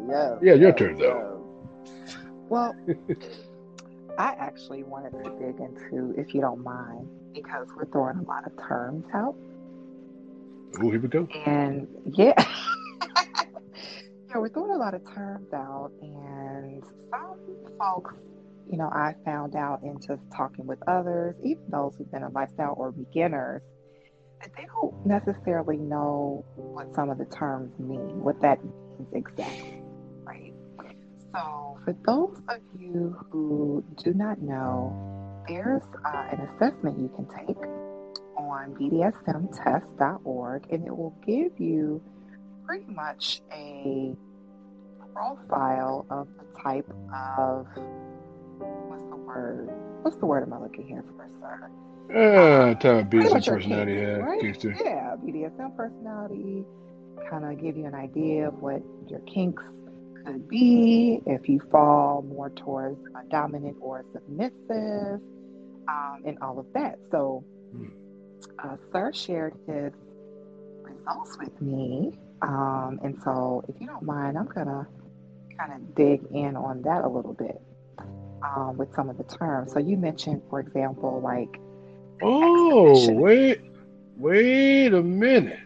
Yes. Yeah, your yes, turn, though. yes. Well, <laughs> I actually wanted to dig into, if you don't mind, because we're throwing a lot of terms out. Oh, here we go. And yeah, <laughs> yeah, we're throwing a lot of terms out, and some folks, you know, I found out in just talking with others, even those who've been in lifestyle or beginners, that they don't necessarily know what some of the terms mean, what that means exactly? So, for those of you who do not know, there's uh, an assessment you can take on BDSMtest.org, and it will give you pretty much a profile of the type of what's the word? What's the word am I looking here for, sir? Uh, time of Pretty BDSM personality, kinks, yeah, right? Yeah, BDSM personality, kind of give you an idea of what your kinks could be if you fall more towards a dominant or submissive, um, and all of that. So, Hmm. uh, Sir shared his results with me, um, and so if you don't mind, I'm gonna kind of dig in on that a little bit um, with some of the terms. So you mentioned, for example, like Oh, exhibition. wait, wait a minute.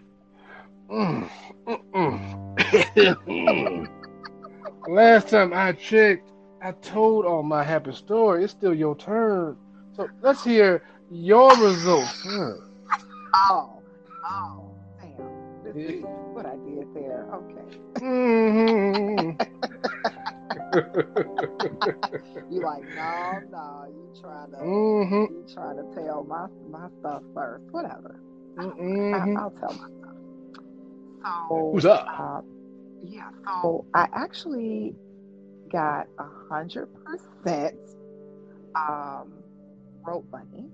Mm, mm, mm. <laughs> Last time I checked, I told all my happy story. It's still your turn. So let's hear your results. Huh. Oh, oh, damn. This is what I did there. Okay. Mhm. <laughs> You like, no, no, you trying to Mhm. you trying to tell my my stuff first. Whatever. I, Mhm. I'll tell my stuff. So Who's up? uh, yeah, so I actually got a hundred percent um rope bunny.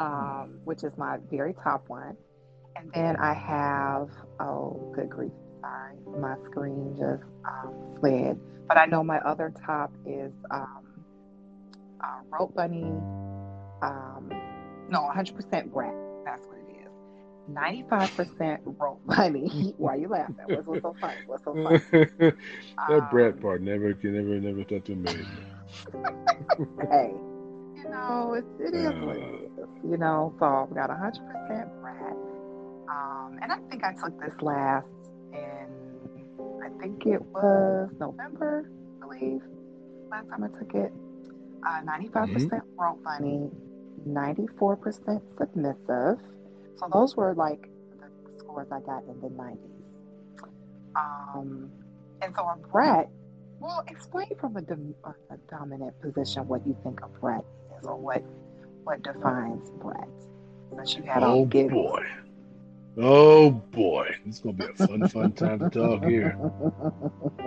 Um, which is my very top one. And then I have oh good grief, sorry, my screen just um, slid. But I know my other top is um, uh, rope bunny. Um, no, 100% brat. That's what. 95% rope bunny. Why are you laughing? What's, what's so funny? What's so funny? <laughs> that brat Um, part never, never, never thought to me. hey, you know, it's, it is what it is. You know, so I've got 100% brat. Um, and I think I took this last in, I think it was November, I believe, last time I took it. Uh, 95% rope bunny, 94% submissive. So those were like the scores I got in the 90s. Um, and so a brat, well, explain from a, dom- a dominant position what you think a brat is or what what defines brat. Since you had Oh giggles. boy. Oh boy. This is gonna be a fun, fun time to talk here. <laughs>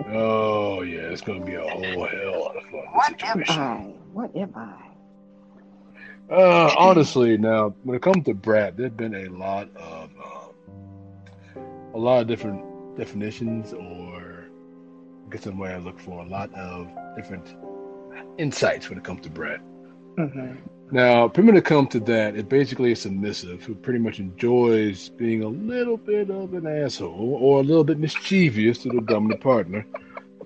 Oh yeah, it's gonna be a whole hell of a fun What am. I? What am I? Uh, honestly, now when it comes to brat, there's been a lot of um, a lot of different definitions, or I guess the way I look for a lot of different insights when it comes to brat. Mhm. Now, when it comes to that, it basically is a submissive who pretty much enjoys being a little bit of an asshole or a little bit mischievous to the dominant partner,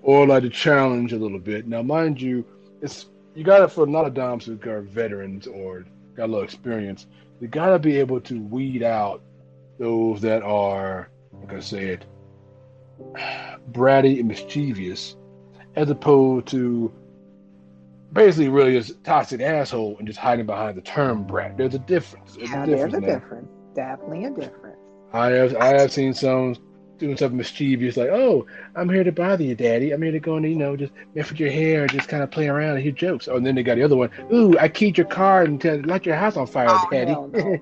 or like to challenge a little bit. Now, mind you, it's you got it for a lot of doms who are veterans or got a little experience. You got to be able to weed out those that are, like I mm-hmm. said, bratty and mischievous, as opposed to basically really just a toxic asshole and just hiding behind the term brat. There's a difference. There's Yeah, a there's difference. a difference. Definitely a difference. I have I have seen some doing something mischievous like, "Oh, I'm here to bother you, Daddy. I'm here to go and you know just mess with your hair, and just kind of play around and hear jokes." Oh, and then they got the other one. Ooh, I keyed your car and to light your house on fire, Oh, Daddy. no.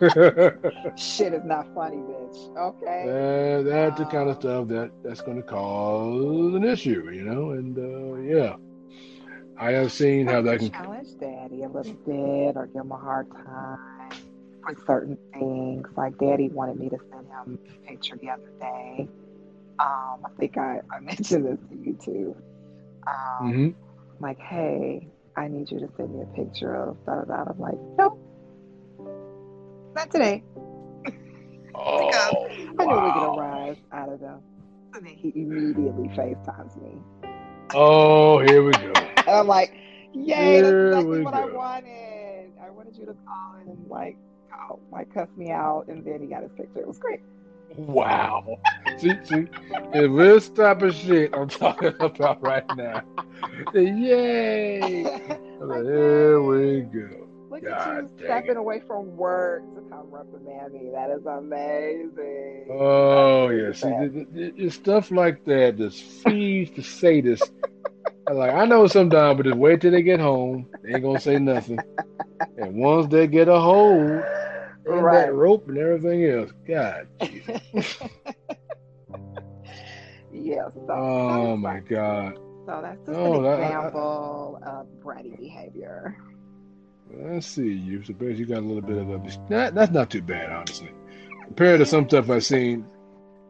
<laughs> Shit is not funny, bitch. Okay. Uh, that's the kind of Um, stuff that that's going to cause an issue, you know. And uh, yeah, I have seen how that can. challenge daddy a little bit or give him a hard time certain things. Like daddy wanted me to send him a picture the other day. Um, I think I, I <laughs> mentioned this to you too. Um, hmm Like, hey, I need you to send me a picture of da da da. I'm like, nope, not today. Oh, <laughs> I knew we could wow. arise out of them. And then he immediately FaceTimes me. Oh, here we go. <laughs> And I'm like, yay, that's Here exactly we what I wanted. I wanted you to call and like, oh, like cuss me out, and then he got his picture. It was great. Wow. <laughs> See, see, if this type of shit I'm talking <laughs> about right now, yay. <laughs> Like, Here we go. Look God at you stepping it. away from work to come reprimand me. That is amazing. Oh yeah, see, bad. th- th- it's stuff like that just feeds the sadists. Like I know sometimes, but just wait till they get home. They ain't gonna say nothing. <laughs> And once they get a hold, and Right. that rope and everything else, God, Jesus. <laughs> yeah. So, oh my God. so that's just Oh, an that- I- example of bratty behavior. I see you. So basically, you got a little bit of a. That, that's not too bad, honestly. Compared to some stuff I've seen,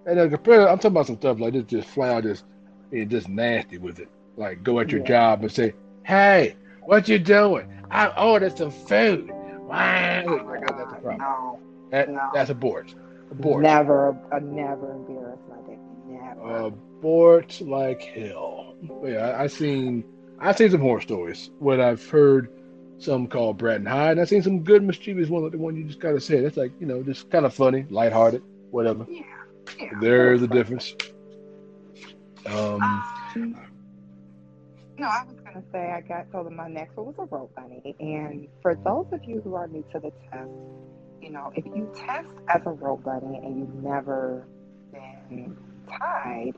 and uh, compared, I'm talking about some stuff like this, just flat out, just being just nasty with it. Like go at your Yeah. job and say, "Hey, what you doing? I ordered some food." Why? Oh I that's a problem. no, That, no. That's abort. Abort. never, uh, never embarrass my daddy. Never. Abort like hell. But yeah, I, I seen I've seen some horror stories. What I've heard some called Brat and Hyde, and I've seen some good mischievous one like the one you just kind of said. It's like you know, just kind of funny, lighthearted, whatever. yeah. yeah. There's a That's difference. Um, Um, no, I was gonna say I got so my next one was a rope bunny, and for those of you who are new to the test, you know, if you test as a rope bunny and you've never been tied,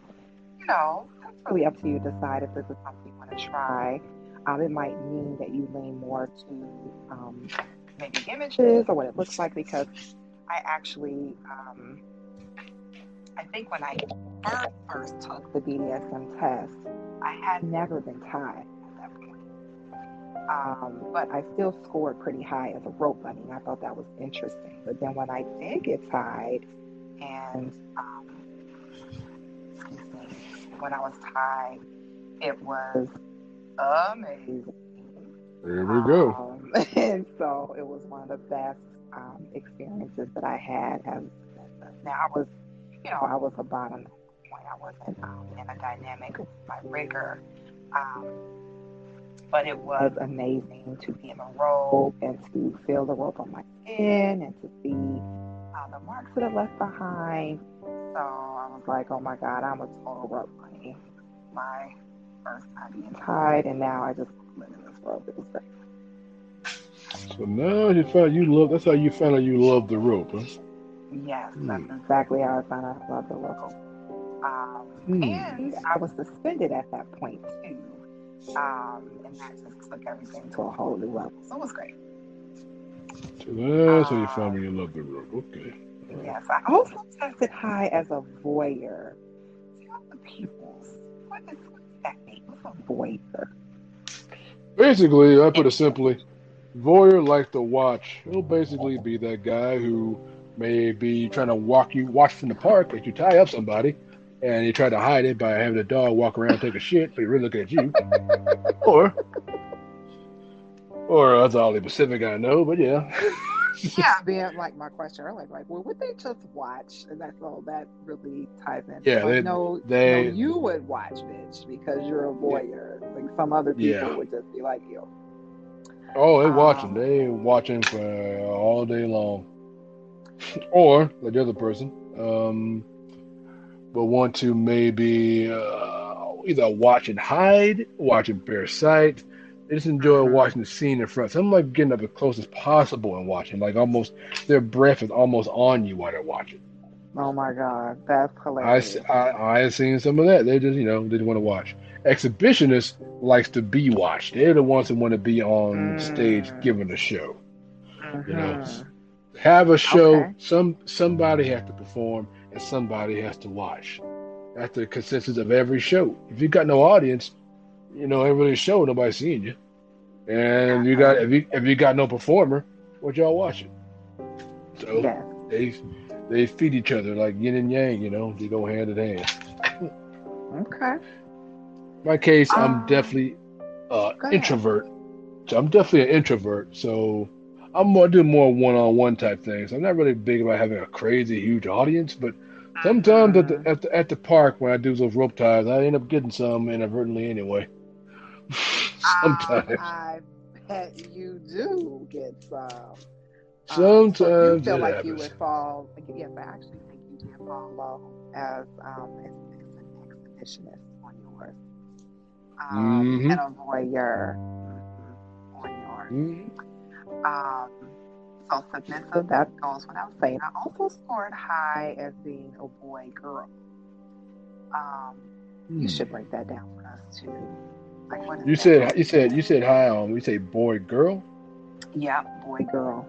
you know, that's really up to you to decide if this is something you want to try. Um, it might mean that you lean more to um, maybe images or what it looks like because I actually, um, I think when I first first took the BDSM test, I had never been tied at that point. Um, but I still scored pretty high as a rope bunny. and I thought that was interesting. But then when I did get tied, and um, excuse me, when I was tied, it was amazing. there we go. Um, <laughs> and so it was one of the best um, experiences that I had. As now I was, you know, I was a bottom point. I wasn't um, in a dynamic my rigger, um, but it was amazing to be in the rope and to feel the rope on my skin and to see uh, the marks that it left behind. So I was like, oh my God, I'm a total rope bunny. My first time being tied, and now I just live in this rope. It was great. So now you found you love. That's how you found out you love the rope, huh? Yes, Hmm. that's exactly how I found out I love the local. Um, Hmm. And I was suspended at that point too. Um, and that just took everything to a whole new level. So it was great. So that's how you found me you love the rope. Okay. Right. Yes, I also tested high as a voyeur. Tell the people what is that mean? What's a voyeur? Basically, I put it simply, voyeur like to watch. He'll basically be that guy who may be trying to walk you watch from the park as you tie up somebody, and you try to hide it by having the dog walk around and take a shit, but he really looking at you. <laughs> or, or that's all the Pacific I know, but yeah. <laughs> yeah, being like my question earlier, like, well, would they just watch? And that's all that really ties in. Yeah, like, they- no, they- no, you would watch, bitch, because you're a voyeur. Like some other people Yeah. would just be like you. Oh, they watching. Um, They watching for all day long. or like the other person, um, but want to maybe uh, either watch and hide, watch and parasite. They just enjoy Mhm. watching the scene in front. Some like getting up as close as possible and watching, like almost their breath is almost on you while they're watching. Oh my god, that's hilarious! I, I, I have seen some of that. They just, you know, didn't want to watch. Exhibitionists likes to be watched. They're the ones that want to be on stage Mm. giving the show. you know, Mhm. Have a show. Okay. Some somebody has to perform and somebody has to watch. That's the consensus of every show. If you got no audience, you know, ain't really show. Nobody's seeing you. And you got if you if you got no performer, what y'all watching? So Yes. they they feed each other like yin and yang. You know, they go hand in hand. Okay. my case, I'm Um, definitely uh, introvert. So I'm definitely an introvert. So I'm more do more one-on-one type things. I'm not really big about having a crazy huge audience, but sometimes at the at the at the park when I do those rope ties, I end up getting some inadvertently anyway. <laughs> sometimes, I bet you do get some. Um, sometimes so you feel like you would fall. Yes, I actually think you did fall low as um, as, as an exhibitionist on yours, um, Mhm. and a voyeur on yours. Mhm. Um, so submissive, that goes without saying. I also scored high as being a boy girl. Um, you should break that down for us too. Like Hmm. You that? said you said you said high on. We say boy girl. yeah, boy girl.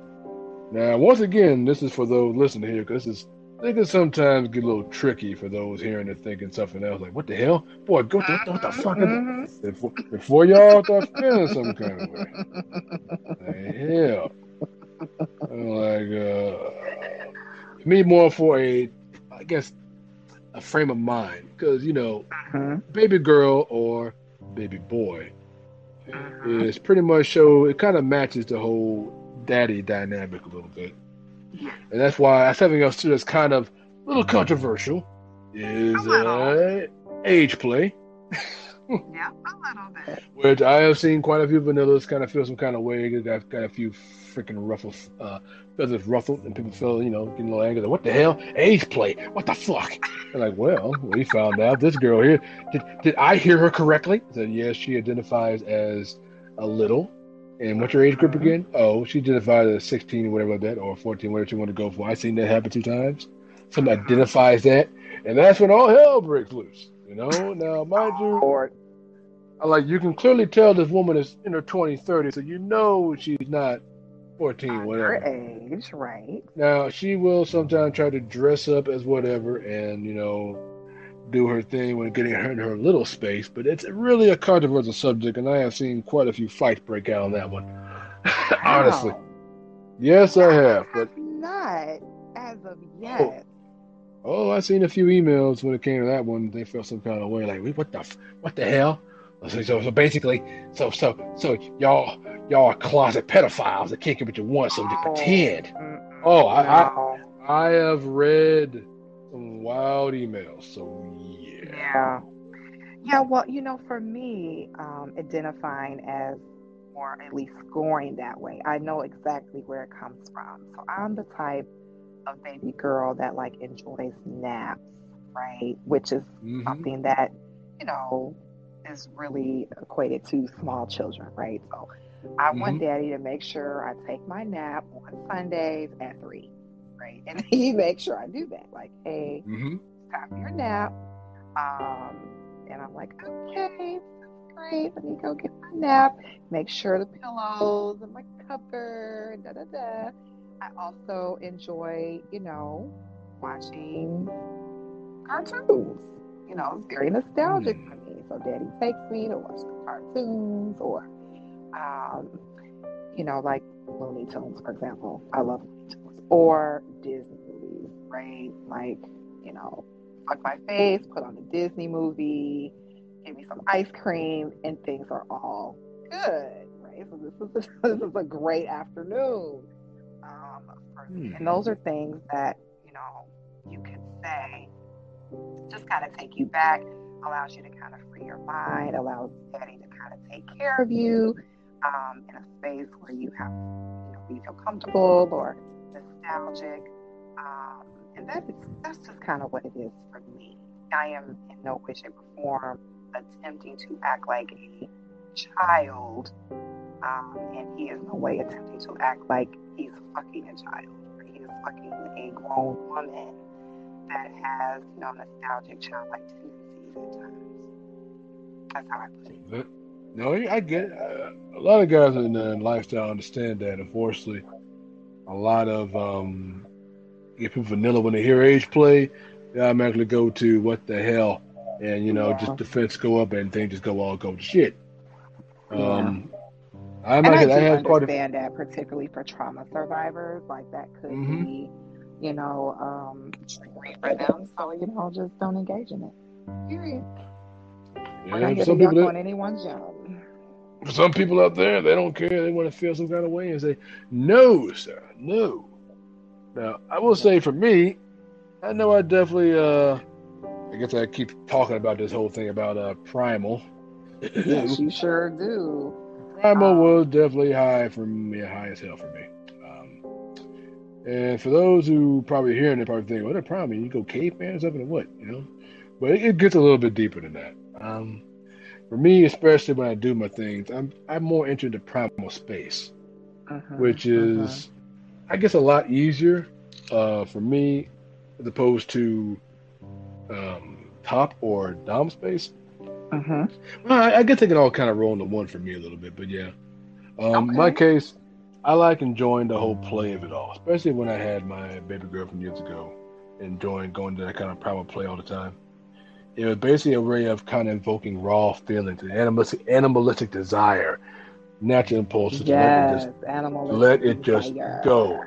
Now, once again, this is for those listening here, because this is they can sometimes get a little tricky for those hearing and thinking something else. Like, what the hell, boy? What the, what the fuck? Mhm. before, before y'all start feeling some kind of way. Like, hell, like, uh, me more for a, I guess, a frame of mind, because you know, Mhm. baby girl or baby boy Mhm. is pretty much show. It kind of matches the whole daddy dynamic a little bit. And that's why that's something else too that's kind of a little controversial is A uh, age play, <laughs> Yeah, a little bit. which I have seen quite a few vanillas kind of feel some kind of way. They got, got a few freaking ruffles, uh, feathers ruffled, and people feel, you know, getting a little angry. Like, what the hell? Age play? What the fuck? They're like, well, we found out this girl here. Did, did I hear her correctly? I said, yes, she identifies as a little. And what's your age group again? Oh, she identifies as 16 whatever that, or 14, whatever you want to go for. I've seen that happen two times. Someone Mhm. identifies that, and that's when all hell breaks loose. You know, now mind you, Or I like you can clearly tell this woman is in her 20s, 30s, so you know she's not 14, your whatever. age, right? Now she will sometimes try to dress up as whatever and you know do her thing when getting her in her little space, but it's really a controversial subject, and I have seen quite a few fights break out on that one. <laughs> Honestly, yes, I have. But not as of yet. Oh. oh, I seen a few emails when it came to that one. They felt some kind of way, like, "Wait, what the, what the hell?" So, so, so basically, so, so, so y'all, y'all are closet pedophiles that can't get what you want, so you Oh. pretend. Oh, I, I, I have read some wild emails, so yeah. Yeah. Well, you know, for me, um, identifying as or at least scoring that way, I know exactly where it comes from. So I'm the type of baby girl that like enjoys naps, right? Which is Mhm. something that, you know, is really equated to small children, right? So I want Mhm. daddy to make sure I take my nap on Sundays at three, right? And <laughs> he makes sure I do that. Like, hey, Mhm. time for your nap. Um, and I'm like, okay, great. Let me go get my nap. Make sure the pillows and my cupboard. Da da da. I also enjoy, you know, watching cartoons. You know, it's very nostalgic for me. So Daddy takes me to watch the cartoons, or um, you know, like Looney Tunes, for example. I love Looney Tunes. Or Disney movies, right? Like, you know, fuck my face, put on a Disney movie, give me some ice cream, and things are all good, right? So this is a, <laughs> this is a great afternoon. Um, me. And those are things that, you know, you can say just kind of take you back, allows you to kind of free your mind, allows daddy to kind of take care of you um, in a space where you have, you know, you feel comfortable or nostalgic. Um, and that is, that's just kind of what it is for me. I am in no way, shape, or form attempting to act like a child, um, and he is no way attempting to act like he's fucking a child. He is fucking a grown woman that has, you know, nostalgic childlike tendencies at times. That's how I put it. No, I get. Uh, a lot of guys in the lifestyle understand that. Unfortunately, a lot of um, get people vanilla when they hear age play, they automatically go to what the hell, and you know, Yeah. just defense go up and things just go all go to shit. Yeah. Um, I And I do I a understand that, particularly for trauma survivors, like that could Mhm. be, you know, um, for them. So you know, just don't engage in it. Period. We're yeah, not some people on anyone's job. for some people out there they don't care they want to feel some kind of way and say no sir no now i will say for me i know i definitely uh i guess i keep talking about this whole thing about uh primal. Yes, you sure do. primal Um, was definitely high for me high as hell for me. Um and for those who probably hearing it probably think what a primal? You go caveman or something or what? You know? But it, it gets a little bit deeper than that. Um for me especially when i do my things i'm i'm more into the primal space Mhm, which is, I guess, a lot easier uh, for me as opposed to um, top or dom space. mhm, mhm. Well, I, I guess they can all kind of roll into one for me a little bit, but yeah. Um, In my case, I like enjoying the whole play of it all, especially when I had my baby girl from years ago, enjoying going to that kind of primal play all the time. It was basically a way of kind of invoking raw feelings, and animalistic, animalistic desire, natural impulses to let it Yes, just let it just go.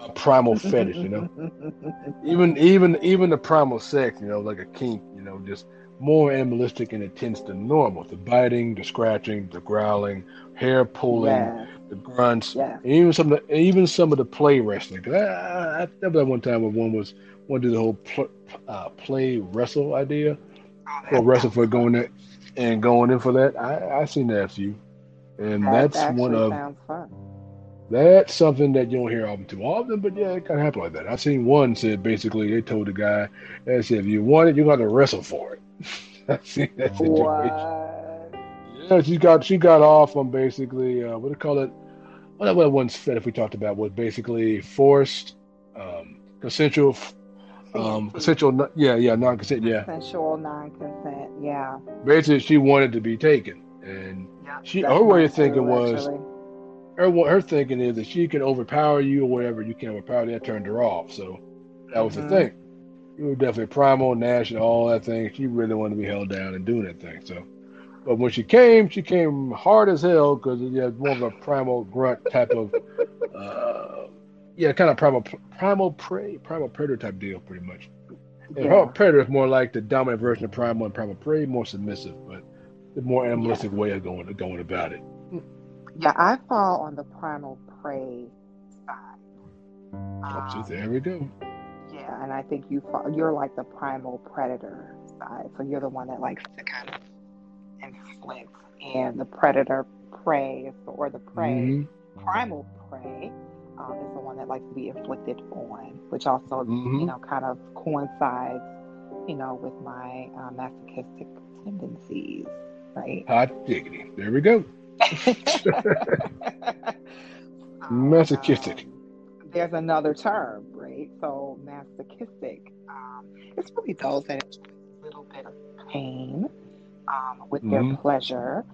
A primal fetish, you know. <laughs> Even even even the primal sex, you know, like a kink, you know, just more animalistic and intense than normal. The biting, the scratching, the growling, hair pulling, yes, the grunts, yes. and even some of the even some of the play wrestling. I, I, remember that one time when one was one did the whole pl- uh, play wrestle idea, or wrestle for going there and going in for that. I I seen that a few, and That that's one of fun. that's something that you don't hear often too often, but yeah, it kind of happened like that. I've seen one said basically they told the guy, they said if you want it, you got to wrestle for it. <laughs> I've seen that situation. What? Yeah, she got she got off on basically uh, what do you call it? Well, that one once fed if we talked about was basically forced, um, consensual, um, consensual. Yeah, yeah, non-consent. Yeah, Consensual non-consent. Yeah. basically she wanted to be taken, and. She- her way of thinking true, was- actually. her her thinking is that she can overpower you or whatever. You can't overpower. That turned her off. So that was Mhm. the thing. You were definitely primal, Nash, and all that thing. She really wanted to be held down and doing that thing. So, but when she came, she came hard as hell because had more of a primal grunt type of, uh, yeah, kind of primal primal prey, primal predator type deal, pretty much. And Yeah. primal predator is more like the dominant version of primal, and primal prey more submissive, the more animalistic way of going going about it. Yeah, I fall on the primal prey side. Um, there we go. Yeah, and I think you fall, you're like the primal predator side. So you're the one that likes to kind of inflict, and the predator prey or the prey Mhm. primal prey um, is the one that likes to be inflicted on, which also Mhm. you know kind of coincides, you know, with my uh, masochistic tendencies, right? Hot diggity. There we go. <laughs> Masochistic. um, there's another term, right? So masochistic, um, it's really those that enjoy a little bit of pain um, with their Mhm. pleasure.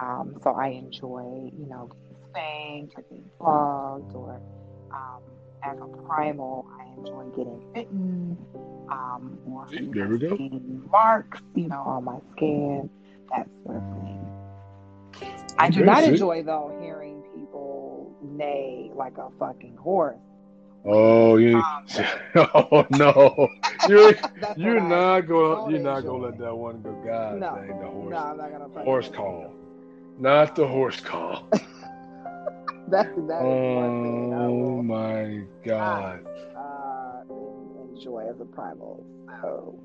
Um, so I enjoy, you know, getting spanked or getting flogged, or um, as a primal, I enjoy getting bitten, um, or there we go. marks, you know, on my skin, that sort of thing. I do not enjoy though hearing people neigh like a fucking horse. Oh, you. Um, <laughs> oh no, <laughs> you you're I not gonna you're not gonna let that one go. God No, dang the horse No, I'm not gonna horse call, not the horse call. <laughs> That, that is one thing Oh my God, uh, enjoy as a primal. So,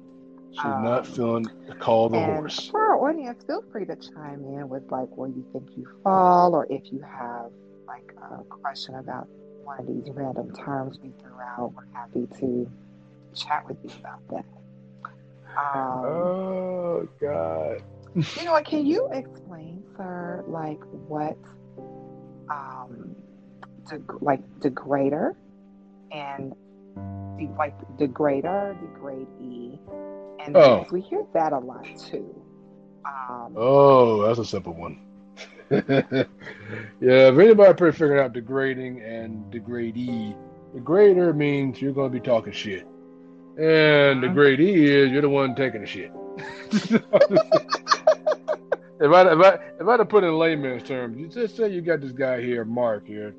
she's um, not feeling the call of the horse. for our audience, feel free to chime in with like where you think you fall, or if you have like a question about one of these random terms we threw out. We're happy to chat with you about that. Um, Oh God. You know what? Can you explain, sir, like what, um, deg- like degrader and like degrader, degrade E, and Oh. we hear that a lot too. Um, Oh, that's a simple one. <laughs> yeah, if anybody pretty figured out degrading and degradee, degrader means you're going to be talking shit. And Mhm. degradee is you're the one taking the shit. <laughs> if I if I if I had to put it in layman's terms, you just say you got this guy here, Mark here,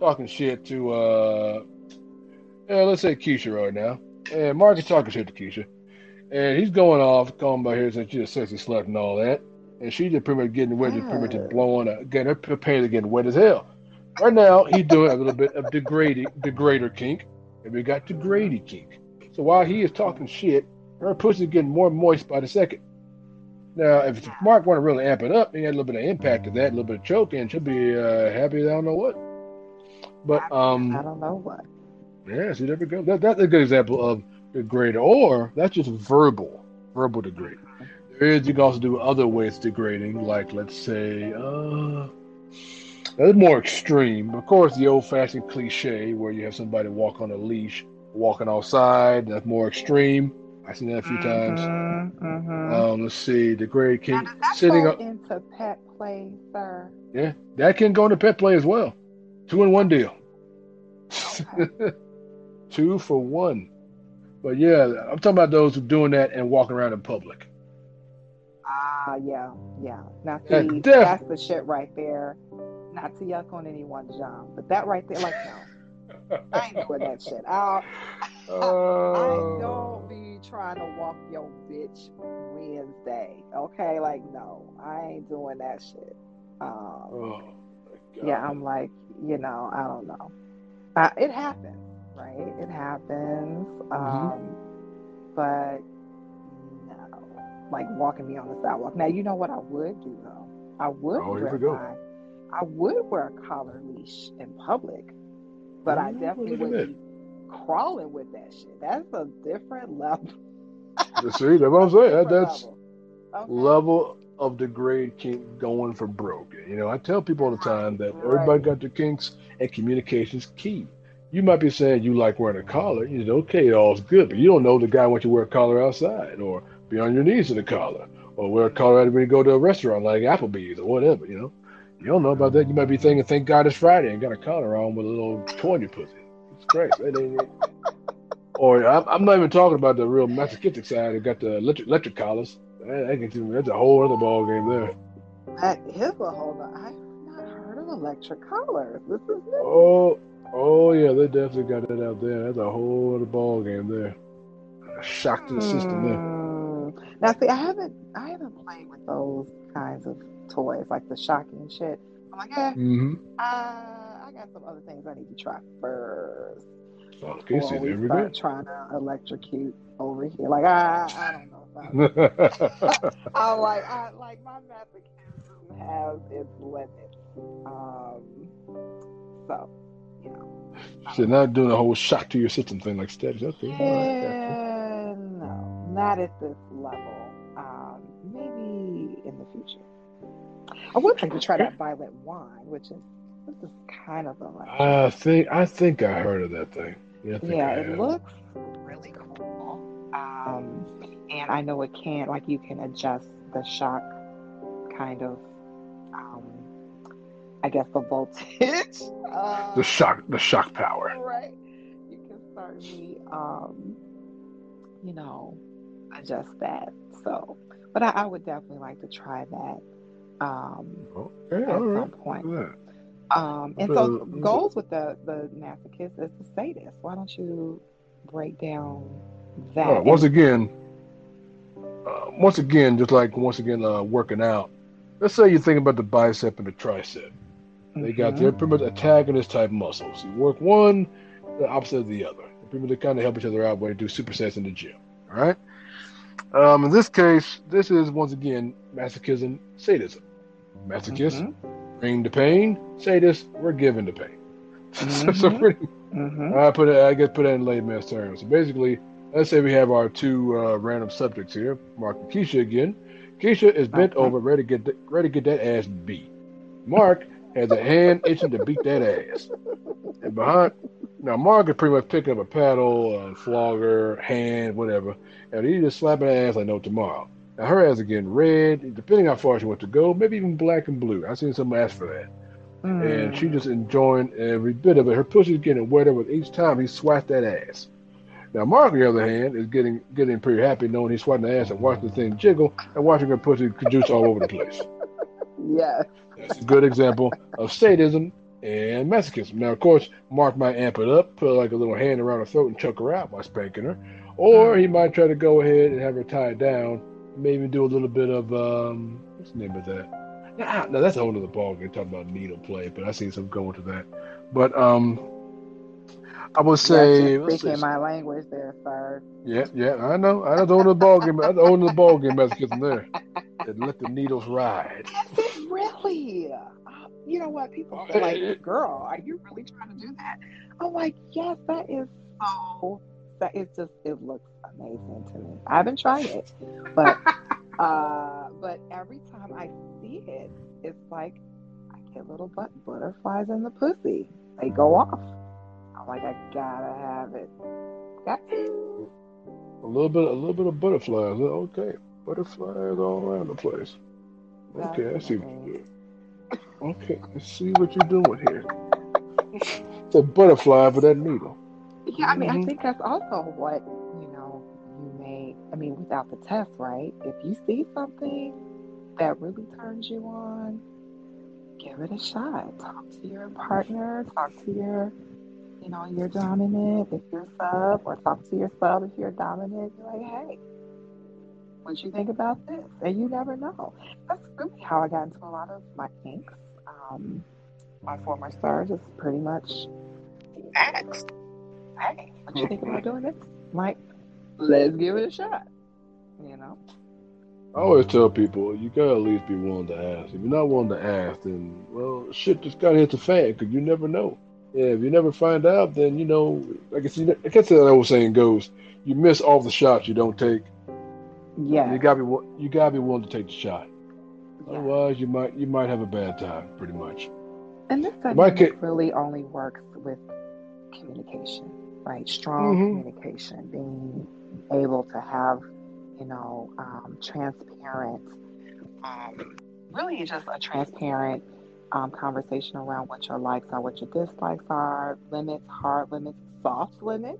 talking shit to uh, yeah, let's say Keisha right now, and Mark is talking shit to Keisha, and he's going off, calling about here since she's a sexy slut and all that, and she just pretty much getting wet, just pretty much just blowing, uh, getting her panties getting wet as hell. Right now, he's doing a little bit of degrading, degrader kink, and we got degradee kink. So while he is talking shit, her pussy's getting more moist by the second. Now, if Mark want to really amp it up, he had a little bit of impact of that, a little bit of choking, she'll be uh, happy. I don't know what. But um, I don't know what. yeah, see, there we go. That, that's a good example of degrader, or that's just verbal, verbal degrade. There is, you can also do other ways of degrading, like let's say, uh, that's more extreme. Of course, the old-fashioned cliche where you have somebody walk on a leash, walking outside. That's more extreme. I've seen that a few times. Mhm, mhm. Um, let's see, degrade now, king does that sitting go up. into pet play, sir? Yeah, that can go into pet play as well. Two in one deal. Okay. <laughs> Two for one. But yeah, I'm talking about those who doing that and walking around in public. Ah, yeah, yeah. Now, see, def- that's the shit right there. Not to yuck on anyone's job, but that right there, like, no, I ain't doing that shit. I, <laughs> I Oh. don't be trying to walk your bitch Wednesday, okay? Like, no, I ain't doing that shit. Um, Oh, yeah, I'm like, you know, I don't know. Uh, it happens, right? It happens. Mm-hmm. Um, but no, like walking me on the sidewalk. Now, you know what I would do though? I would Oh, wear my, I would wear a collar leash in public, but I definitely wouldn't be crawling with that shit. That's a different <laughs> level. See, that's what I'm saying. That, that's level. Okay? level of degrade kink going for broke. You know, I tell people all the time that everybody got their kinks and communication's key. You might be saying you like wearing a collar. You know, okay, it all's good, but you don't know the guy wants you to wear a collar outside or be on your knees in a collar or wear a collar when you go to a restaurant like Applebee's or whatever, you know. You don't know about that. You might be thinking, thank God it's Friday and got a collar on with a little toy in your pussy. It's great. It ain't- or I'm, I'm not even talking about the real masochistic side. They got the electric, electric collars. That, that can, that's a whole other ball game there. That is a whole lot. I've not heard of electric collars. This is new. Oh, oh yeah, they definitely got that out there. That's a whole other ball game there. A shock to the system there. Hmm. Now, see, I haven't, I haven't played with those kinds of toys, like the shocking shit. I'm like, eh, Mm-hmm. uh, I got some other things I need to try first. Okay, we there we go. trying to electrocute over here. Like, I, I don't know. If I, I like, I like my masochism has its limits. Um, so, you know. so not doing a whole shock to your system thing like statics. Okay. right. No, not at this level. Um, maybe in the future. I would like to try that violet wand, which is this is kind of a like. I think I think I heard of that thing. Yeah, yeah, it have. looks really cool. Um, and I know it can't like you can adjust the shock kind of. I guess the voltage. <laughs> Uh, the shock, the shock power. right? You can certainly, um, you know, adjust that. So, but I, I would definitely like to try that um, Okay, at all right. some point. Um, and so Uh, goes with the the masochist is to say this. Why don't you break down that? Uh, once again, uh, once again, just like once again, uh, working out. Let's say you're thinking about the bicep and the tricep. They got their pretty much antagonist type muscles. You work one, the opposite of the other. People that kind of help each other out when you do supersets in the gym. All right. Um, in this case, this is once again masochism, sadism. Masochist, Mhm. bring the pain. Sadist, we're giving the pain. <laughs> so Mhm. pretty, Mhm. I put it. I guess put it in layman's terms. So basically, let's say we have our two uh, random subjects here, Mark and Keisha again. Keisha is bent Okay. over, ready to get th- ready to get that ass beat. Mark has a hand itching to beat that ass. And behind now, Mark is pretty much picking up a paddle, a flogger, hand, whatever, and he's just slapping her ass like no tomorrow. Now her ass is getting red, depending how far she wants to go, maybe even black and blue. I've seen someone ask for that and she Mm. just enjoying every bit of it. Her pussy's getting wetter with each time he swats that ass. Now Mark, on the other hand, is getting getting pretty happy knowing he's swatting the ass and watching the thing jiggle and watching her pussy juice all over the place. Yes. That's a good example of sadism and masochism. Now, of course, Mark might amp it up, put like a little hand around her throat and choke her out by spanking her, or he might try to go ahead and have her tied down, maybe do a little bit of um, what's the name of that? Yeah, no, that's a whole other ballgame talking about needle play, but I seen some going to that. But um, I would say, speaking my language there, sir. yeah, yeah, I know, I know the owner of the ball game, I know the owner of the ball game masochism there. <laughs> And let the needles ride. Is it really? Uh, you know what? People feel like, girl, are you really trying to do that? I'm like, yes, that is so. That is just. It looks amazing to me. I haven't tried it, but <laughs> uh, but every time I see it, it's like I get little butt butterflies in the pussy. They go off. I'm like, I gotta have it. Got to. A little bit, a little bit of butterflies. Okay, butterflies all around the place. Okay, I see. What you're doing. Okay, I see what you're doing here. It's a butterfly for that needle. Yeah, I mean, I Mhm. think that's also what, you know, you may, I mean, without the test, right? If you see something that really turns you on, give it a shot. Talk to your partner, talk to your, you know, your dominant if you're sub, or talk to your sub if you're dominant. You're like, hey, what you think about this? And you never know. That's really how I got into a lot of my kinks. Um, my former star is pretty much asked, hey, what you think about doing this? Like, let's give it a shot. You know? I always tell people you gotta at least be willing to ask. If you're not willing to ask, then well, shit just gotta hit the fan because you never know. Yeah, if you never find out, then you know, I guess you, I guess that old saying goes, you miss all the shots you don't take. Yeah. You gotta be you gotta be willing to take the shot. yeah. Otherwise, you might you might have a bad time, pretty much. And this dynamic ca- really only works with communication, right? Strong Mhm. communication, being able to have, you know, um, transparent, um, really just a transparent um, conversation around what your likes are, what your dislikes are, limits, hard limits, soft limits,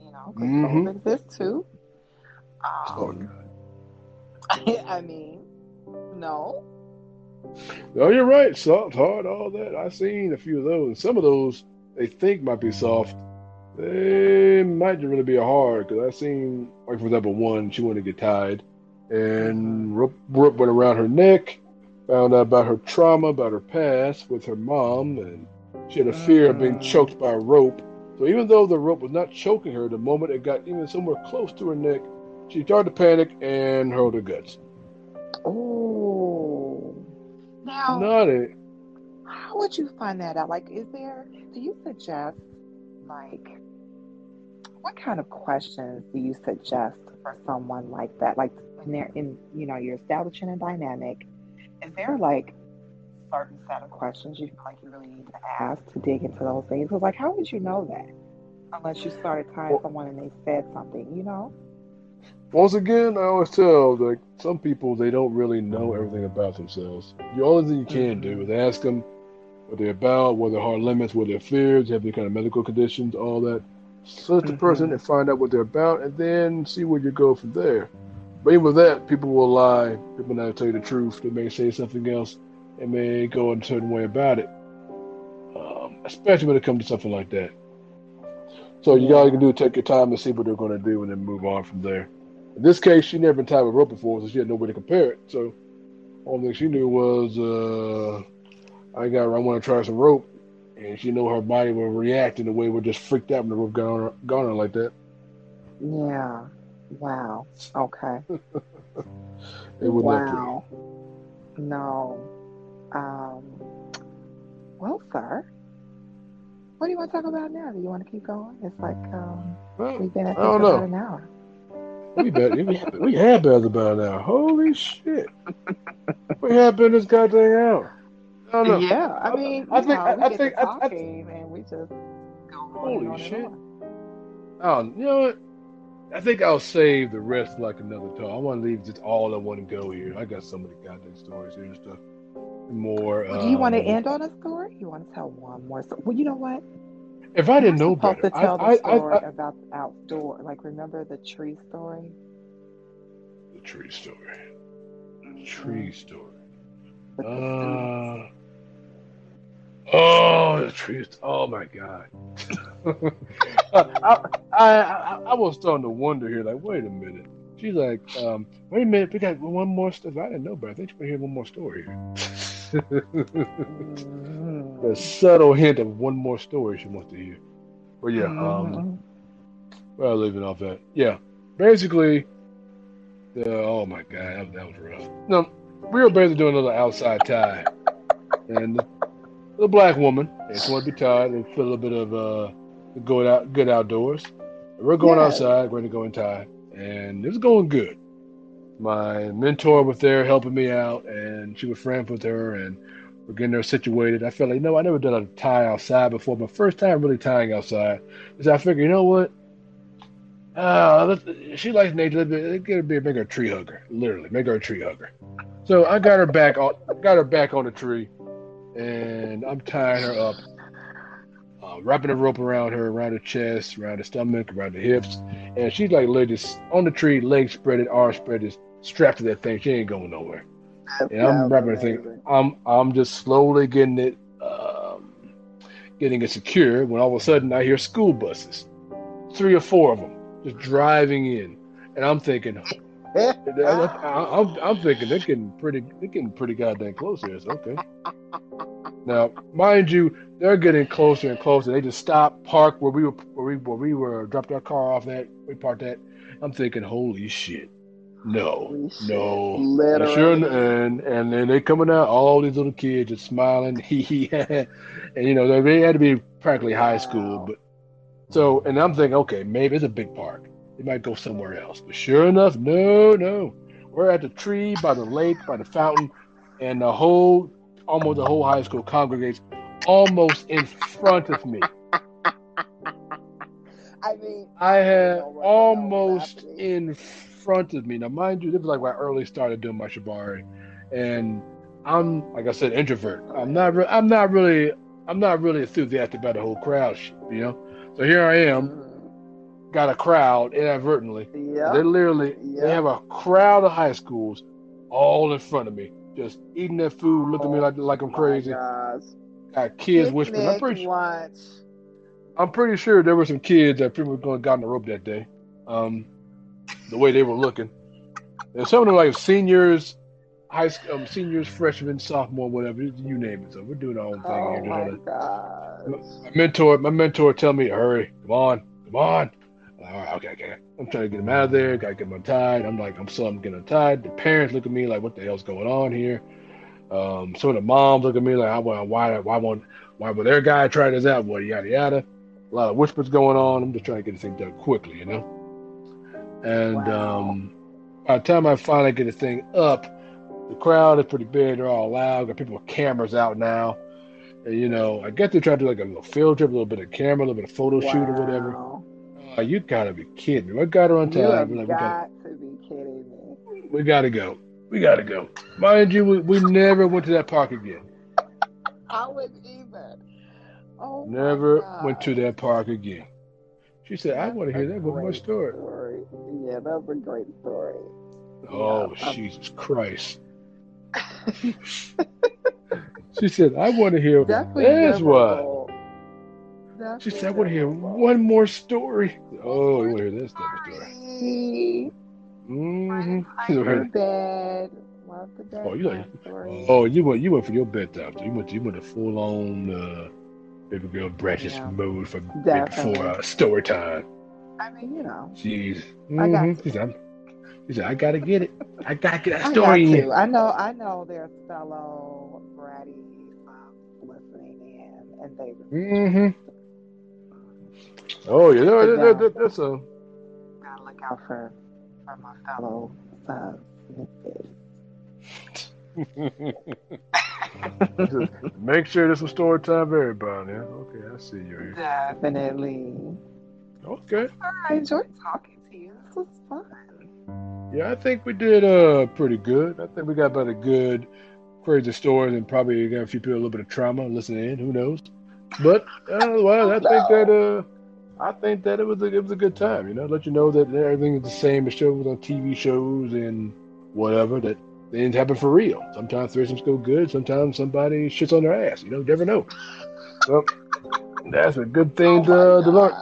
you know, because Mhm. those exist too. Oh, Um, <laughs> I mean, no. No, you're right. Soft, hard, all that. I've seen a few of those. And some of those they think might be soft. They might really be hard because I've seen, like for example, one she wanted to get tied, and rope, rope went around her neck. Found out about her trauma, about her past with her mom, and she had a fear of being Mm. choked by a rope. So even though the rope was not choking her, the moment it got even somewhere close to her neck, she started to panic and hurled her guts. Oh. Now, Not it. how would you find that out? Like, is there, do you suggest, like, what kind of questions do you suggest for someone like that? Like, when they're in, you know, you're establishing a dynamic, is there like certain set of questions you feel like you really need to ask to dig into those things? Because, like, how would you know that? Unless you started tying Well- someone and they said something, you know? Once again, I always tell like some people they don't really know everything about themselves. The only thing you can do is ask them what they're about, what their hard limits, what their fears, have any kind of medical conditions, all that. Search the person Mhm. and find out what they're about, and then see where you go from there. But even with that, people will lie. People not tell you the truth. They may say something else and may go a certain way about it. especially when it comes to something like that. So you you can do take your time and see what they're going to do, and then move on from there. In this case, she never been tied with rope before, so she had nobody to compare it. So only thing she knew was, uh, I got I want to try some rope, and she knew her body would react in a way would just freaked out when the rope got on her, got on her like that. Yeah. Wow. Okay. <laughs> It pretty. wow. No. Um. Well, sir. What do you want to talk about now? Do you want to keep going? It's like um, Well, we've been at this for about an hour. We bet we have, we have been about now. Holy shit! We have been this goddamn hour. I don't know. Yeah, I mean, I you think- know, I- we I get think- to I- I- talking and we just Holy shit. and on. Oh, you know what? I think I'll save the rest like another time. I want to leave just all I want to go here. I got so many goddamn stories here and stuff. More. Well, do you want to um, end on a story? You want to tell one more story? Well, you know what? If I didn't know better, to tell I, the I, story I, I, about the outdoor. Like, remember the tree story? the tree story. The tree story. The Uh, oh, the trees. Oh my god. <laughs> I, I, I, I was starting to wonder here, like, wait a minute. She's like, um, wait a minute, we got one more stuff. I didn't know, but I think hear one more story here. <laughs> Mhm. The subtle hint of one more story she wants to hear. But yeah, um, Mhm. well, leaving off that. Yeah, basically, the oh my god, that, that was rough. No, we were basically doing another outside tie, and the, the black woman, they just want to be tied and feel a little bit of uh, going out, good outdoors. We're going Yeah. outside, we're going to go and tie, and it was going good. My mentor was there helping me out, and she was friends with her, and we're getting her situated. I felt like, no, I never done a tie outside before. My first time really tying outside. So I figured, you know what? Uh, she likes nature. Let's get her make her a tree hugger. Literally, make her a tree hugger. So I got her back on, got her back on the tree, and I'm tying her up, uh, wrapping a rope around her, around her chest, around her stomach, around the hips, and she's like just on the tree, legs spreaded, arms spread, strapped to that thing. She ain't going nowhere. And I'm wrapping thing. I'm I'm just slowly getting it, um, getting it secure. When all of a sudden I hear school buses, three or four of them, just driving in, and I'm thinking, <laughs> I, am I'm thinking they're getting pretty, they're getting pretty goddamn close here. It's okay. Now, mind you, they're getting closer and closer. They just stopped, parked where we were, where we, where we were, dropped our car off That We parked that. I'm thinking, holy shit, no, no. And Literally. sure, and and then they coming out, all these little kids just smiling, <laughs> hee hee, <laughs> and you know they, they had to be practically high school, but so and I'm thinking, okay, maybe it's a big park. They might go somewhere else, but sure enough, no, no, we're at the tree by the lake, by the fountain, and the whole, almost the whole high school congregates almost in front of me. <laughs> I mean, I had know what the hell was almost in front of me. Now, mind you, this was like when I early started doing my shibari, and I'm like I said, introvert. I'm not. Re- I'm not really. I'm not really enthusiastic about the whole crowd shit, you know. So here I am, got a crowd inadvertently. Yep. They literally Yeah. they have a crowd of high schools all in front of me, just eating their food, looking at me like like I'm Oh crazy. gosh. Got kids whispering. I'm pretty. lunch. I'm pretty sure there were some kids that pretty much going got on the rope that day. Um, the way they were looking, and some of them like seniors, high school, um, seniors, freshmen, sophomore, whatever you name it. So we're doing our own thing Oh here. my. My mentor, my mentor, tell me, hurry, come on, come on. All right, okay, okay. I'm trying to get them out of there. Got to get them untied. I'm like, I'm so I'm getting untied. The parents look at me like, what the hell's going on here? Um, some of the moms look at me like, I want, why, why won't, why will their guy try this out? What yada yada. A lot of whispers going on. I'm just trying to get this thing done quickly, you know. And Wow. um, by the time I finally get the thing up, the crowd is pretty big. They're all loud. Got people with cameras out now. And, you know, I guess they're trying to do like a little field trip, a little bit of camera, a little bit of photo shoot or whatever. Wow. Oh, you gotta be kidding me. I got her on You time. We're like, we, got, got to be kidding me. we gotta go. We gotta go. Mind you, we, we never went to that park again. I wouldn't even. Oh Never went to that park again. She said, I want to hear that one more story. story. Yeah, that's a great story. Oh, Yeah. Jesus Christ. <laughs> she said, I want to hear That's why. She said, I want to hear one more story. Oh, you want to hear this type of story? Mm-hmm. Love the bed. Oh, you like? Oh, you went. You went for your bedtime. You went. You went to full on uh, baby girl British Yeah. mode for Definitely. before uh, story time. I mean, you know. Jeez. I got Mhm. She said, I'm- she said, I gotta get it. I gotta get that I story got in. I know. I know. There's fellow bratty um, listening in, and they Mm-hmm. Oh yeah, no, that, that, that, that's a. gotta look out for for my fellow sons. Make sure there's some story time for everybody. Yeah? Okay, I see you. Definitely. Okay. I enjoyed talking to you. This was fun. Yeah, I think we did uh pretty good. I think we got about a good crazy stories and probably got a few people a little bit of trauma listening in. Who knows? But uh, <laughs> well, I think that uh, I think that it was a, it was a good time. You know, let you know that everything is the same as shows on TV shows and whatever. That things happen for real. Sometimes threesomes go good. Sometimes somebody shits on their ass. You know, never know. Well, that's a good thing Oh to, to learn.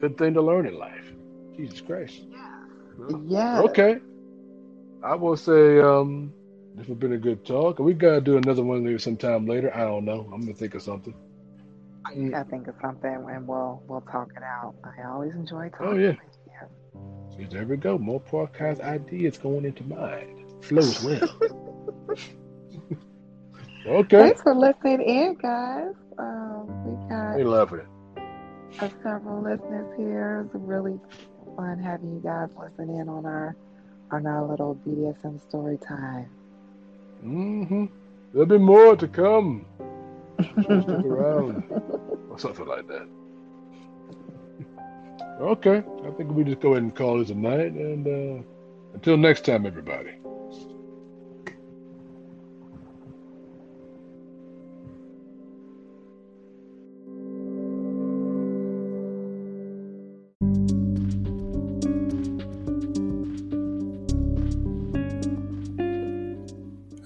Good thing to learn in life. Jesus Christ. Yeah. Yes. Okay. I will say um this has been a good talk. We gotta do another one maybe sometime later. I don't know. I'm gonna think of something. I think of something and we'll we'll talk it out. I always enjoy talking. Oh, yeah. See, there we go. More podcast ideas going into mind. Flows <laughs> well. okay. Thanks for listening in, guys. Um, we got We love it. uh, several listeners here. It's really fun having you guys listen in on our on our little BDSM story time. Mm-hmm. There'll be more to come. Stick <laughs> around. Or something like that. Okay. I think we just go ahead and call this a night and uh until next time everybody.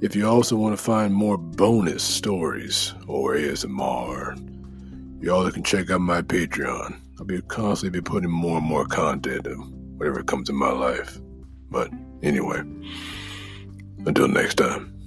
if you also want to find more bonus stories or ASMR, y'all can check out my Patreon. I'll be constantly be putting more and more content of whatever comes in my life. But anyway, until next time.